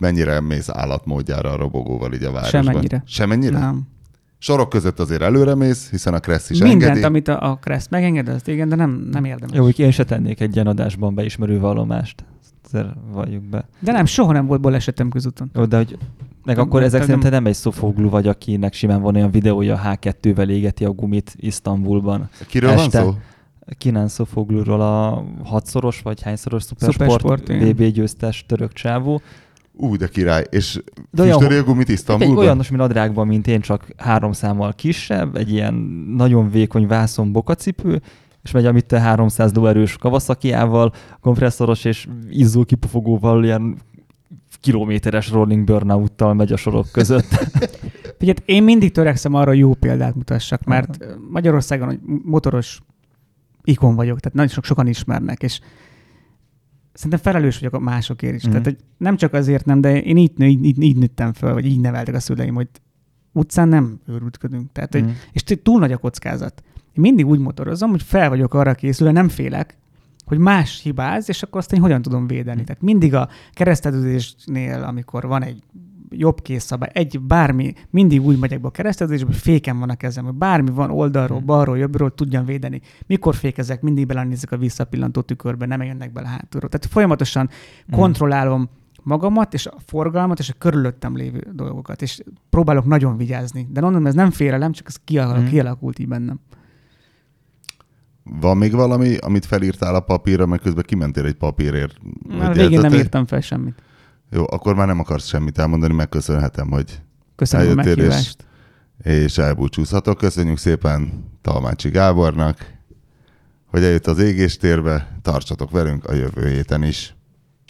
mennyire mész állatmódjára a robogóval így a városban. Semennyire. Semennyire? Nem. Sorok között azért előre mész, hiszen a Kressz is Mindent, engedi. amit a, a Crest megenged, azt igen, de nem, nem érdemes. Jó, hogy én se tennék egy ilyen adásban beismerő vallomást. Azért valljuk be. De nem, soha nem volt balesetem közúton. Jó, de hogy meg akkor ezek nem- szerint te nem egy szofoglu vagy, akinek simán van olyan videója, H2-vel égeti a gumit Isztambulban. Kiről este. van szó? Kinán Szofogluról a hatszoros vagy hányszoros szupersport, Szupersport. VB győztes török csávó. Ú, de király. És De olyan- füstöri a gumit Egy Isztambulban? olyanos, mint nadrágban, mint én, csak három számmal kisebb, egy ilyen nagyon vékony vászon bokacipő, és megy, amit te 300 lóerős kawasaki kompresszoros és izzó kipufogóval ilyen kilométeres rolling burnout-tal megy a sorok között. Figyelj, én mindig törekszem arra, hogy jó példát mutassak, mert Magyarországon motoros ikon vagyok, tehát nagyon sok, sokan ismernek, és szerintem felelős vagyok a másokért is. Mm. Tehát, hogy nem csak azért nem, de én így, így, így, így nőttem föl, vagy így neveltek a szüleim, hogy utcán nem őrültködünk. Tehát, hogy, Mm. és túl nagy a kockázat. Én mindig úgy motorozom, hogy fel vagyok arra készülve, nem félek, hogy más hibáz, és akkor azt én hogyan tudom védeni. Mm. Tehát mindig a keresztedődésnél, amikor van egy jobb készszabály, egy bármi, mindig úgy megyek be a keresztedődésbe, hogy féken van a kezem, hogy bármi van oldalról, Mm. balról, jobbról, tudjam védeni. Mikor fékezek, mindig belenézek a visszapillantó tükörbe, nem jönnek bele hátulról. Tehát folyamatosan Mm. kontrollálom magamat, és a forgalmat, és a körülöttem lévő dolgokat, és próbálok nagyon vigyázni. De mondom, ez nem félelem, csak ez kialak, Mhm. kialakult így bennem. Van még valami, amit felírtál a papírra, meg közben kimentél egy papírért? Már a hogy végén nem egy- írtam fel semmit. Jó, akkor már nem akarsz semmit elmondani, megköszönhetem, hogy Köszönöm a Eljöttél, és- meghívást. és elbúcsúzhatok. Köszönjük szépen Talmácsi Gábornak, hogy eljött az égéstérbe, tartsatok velünk a jövő héten is.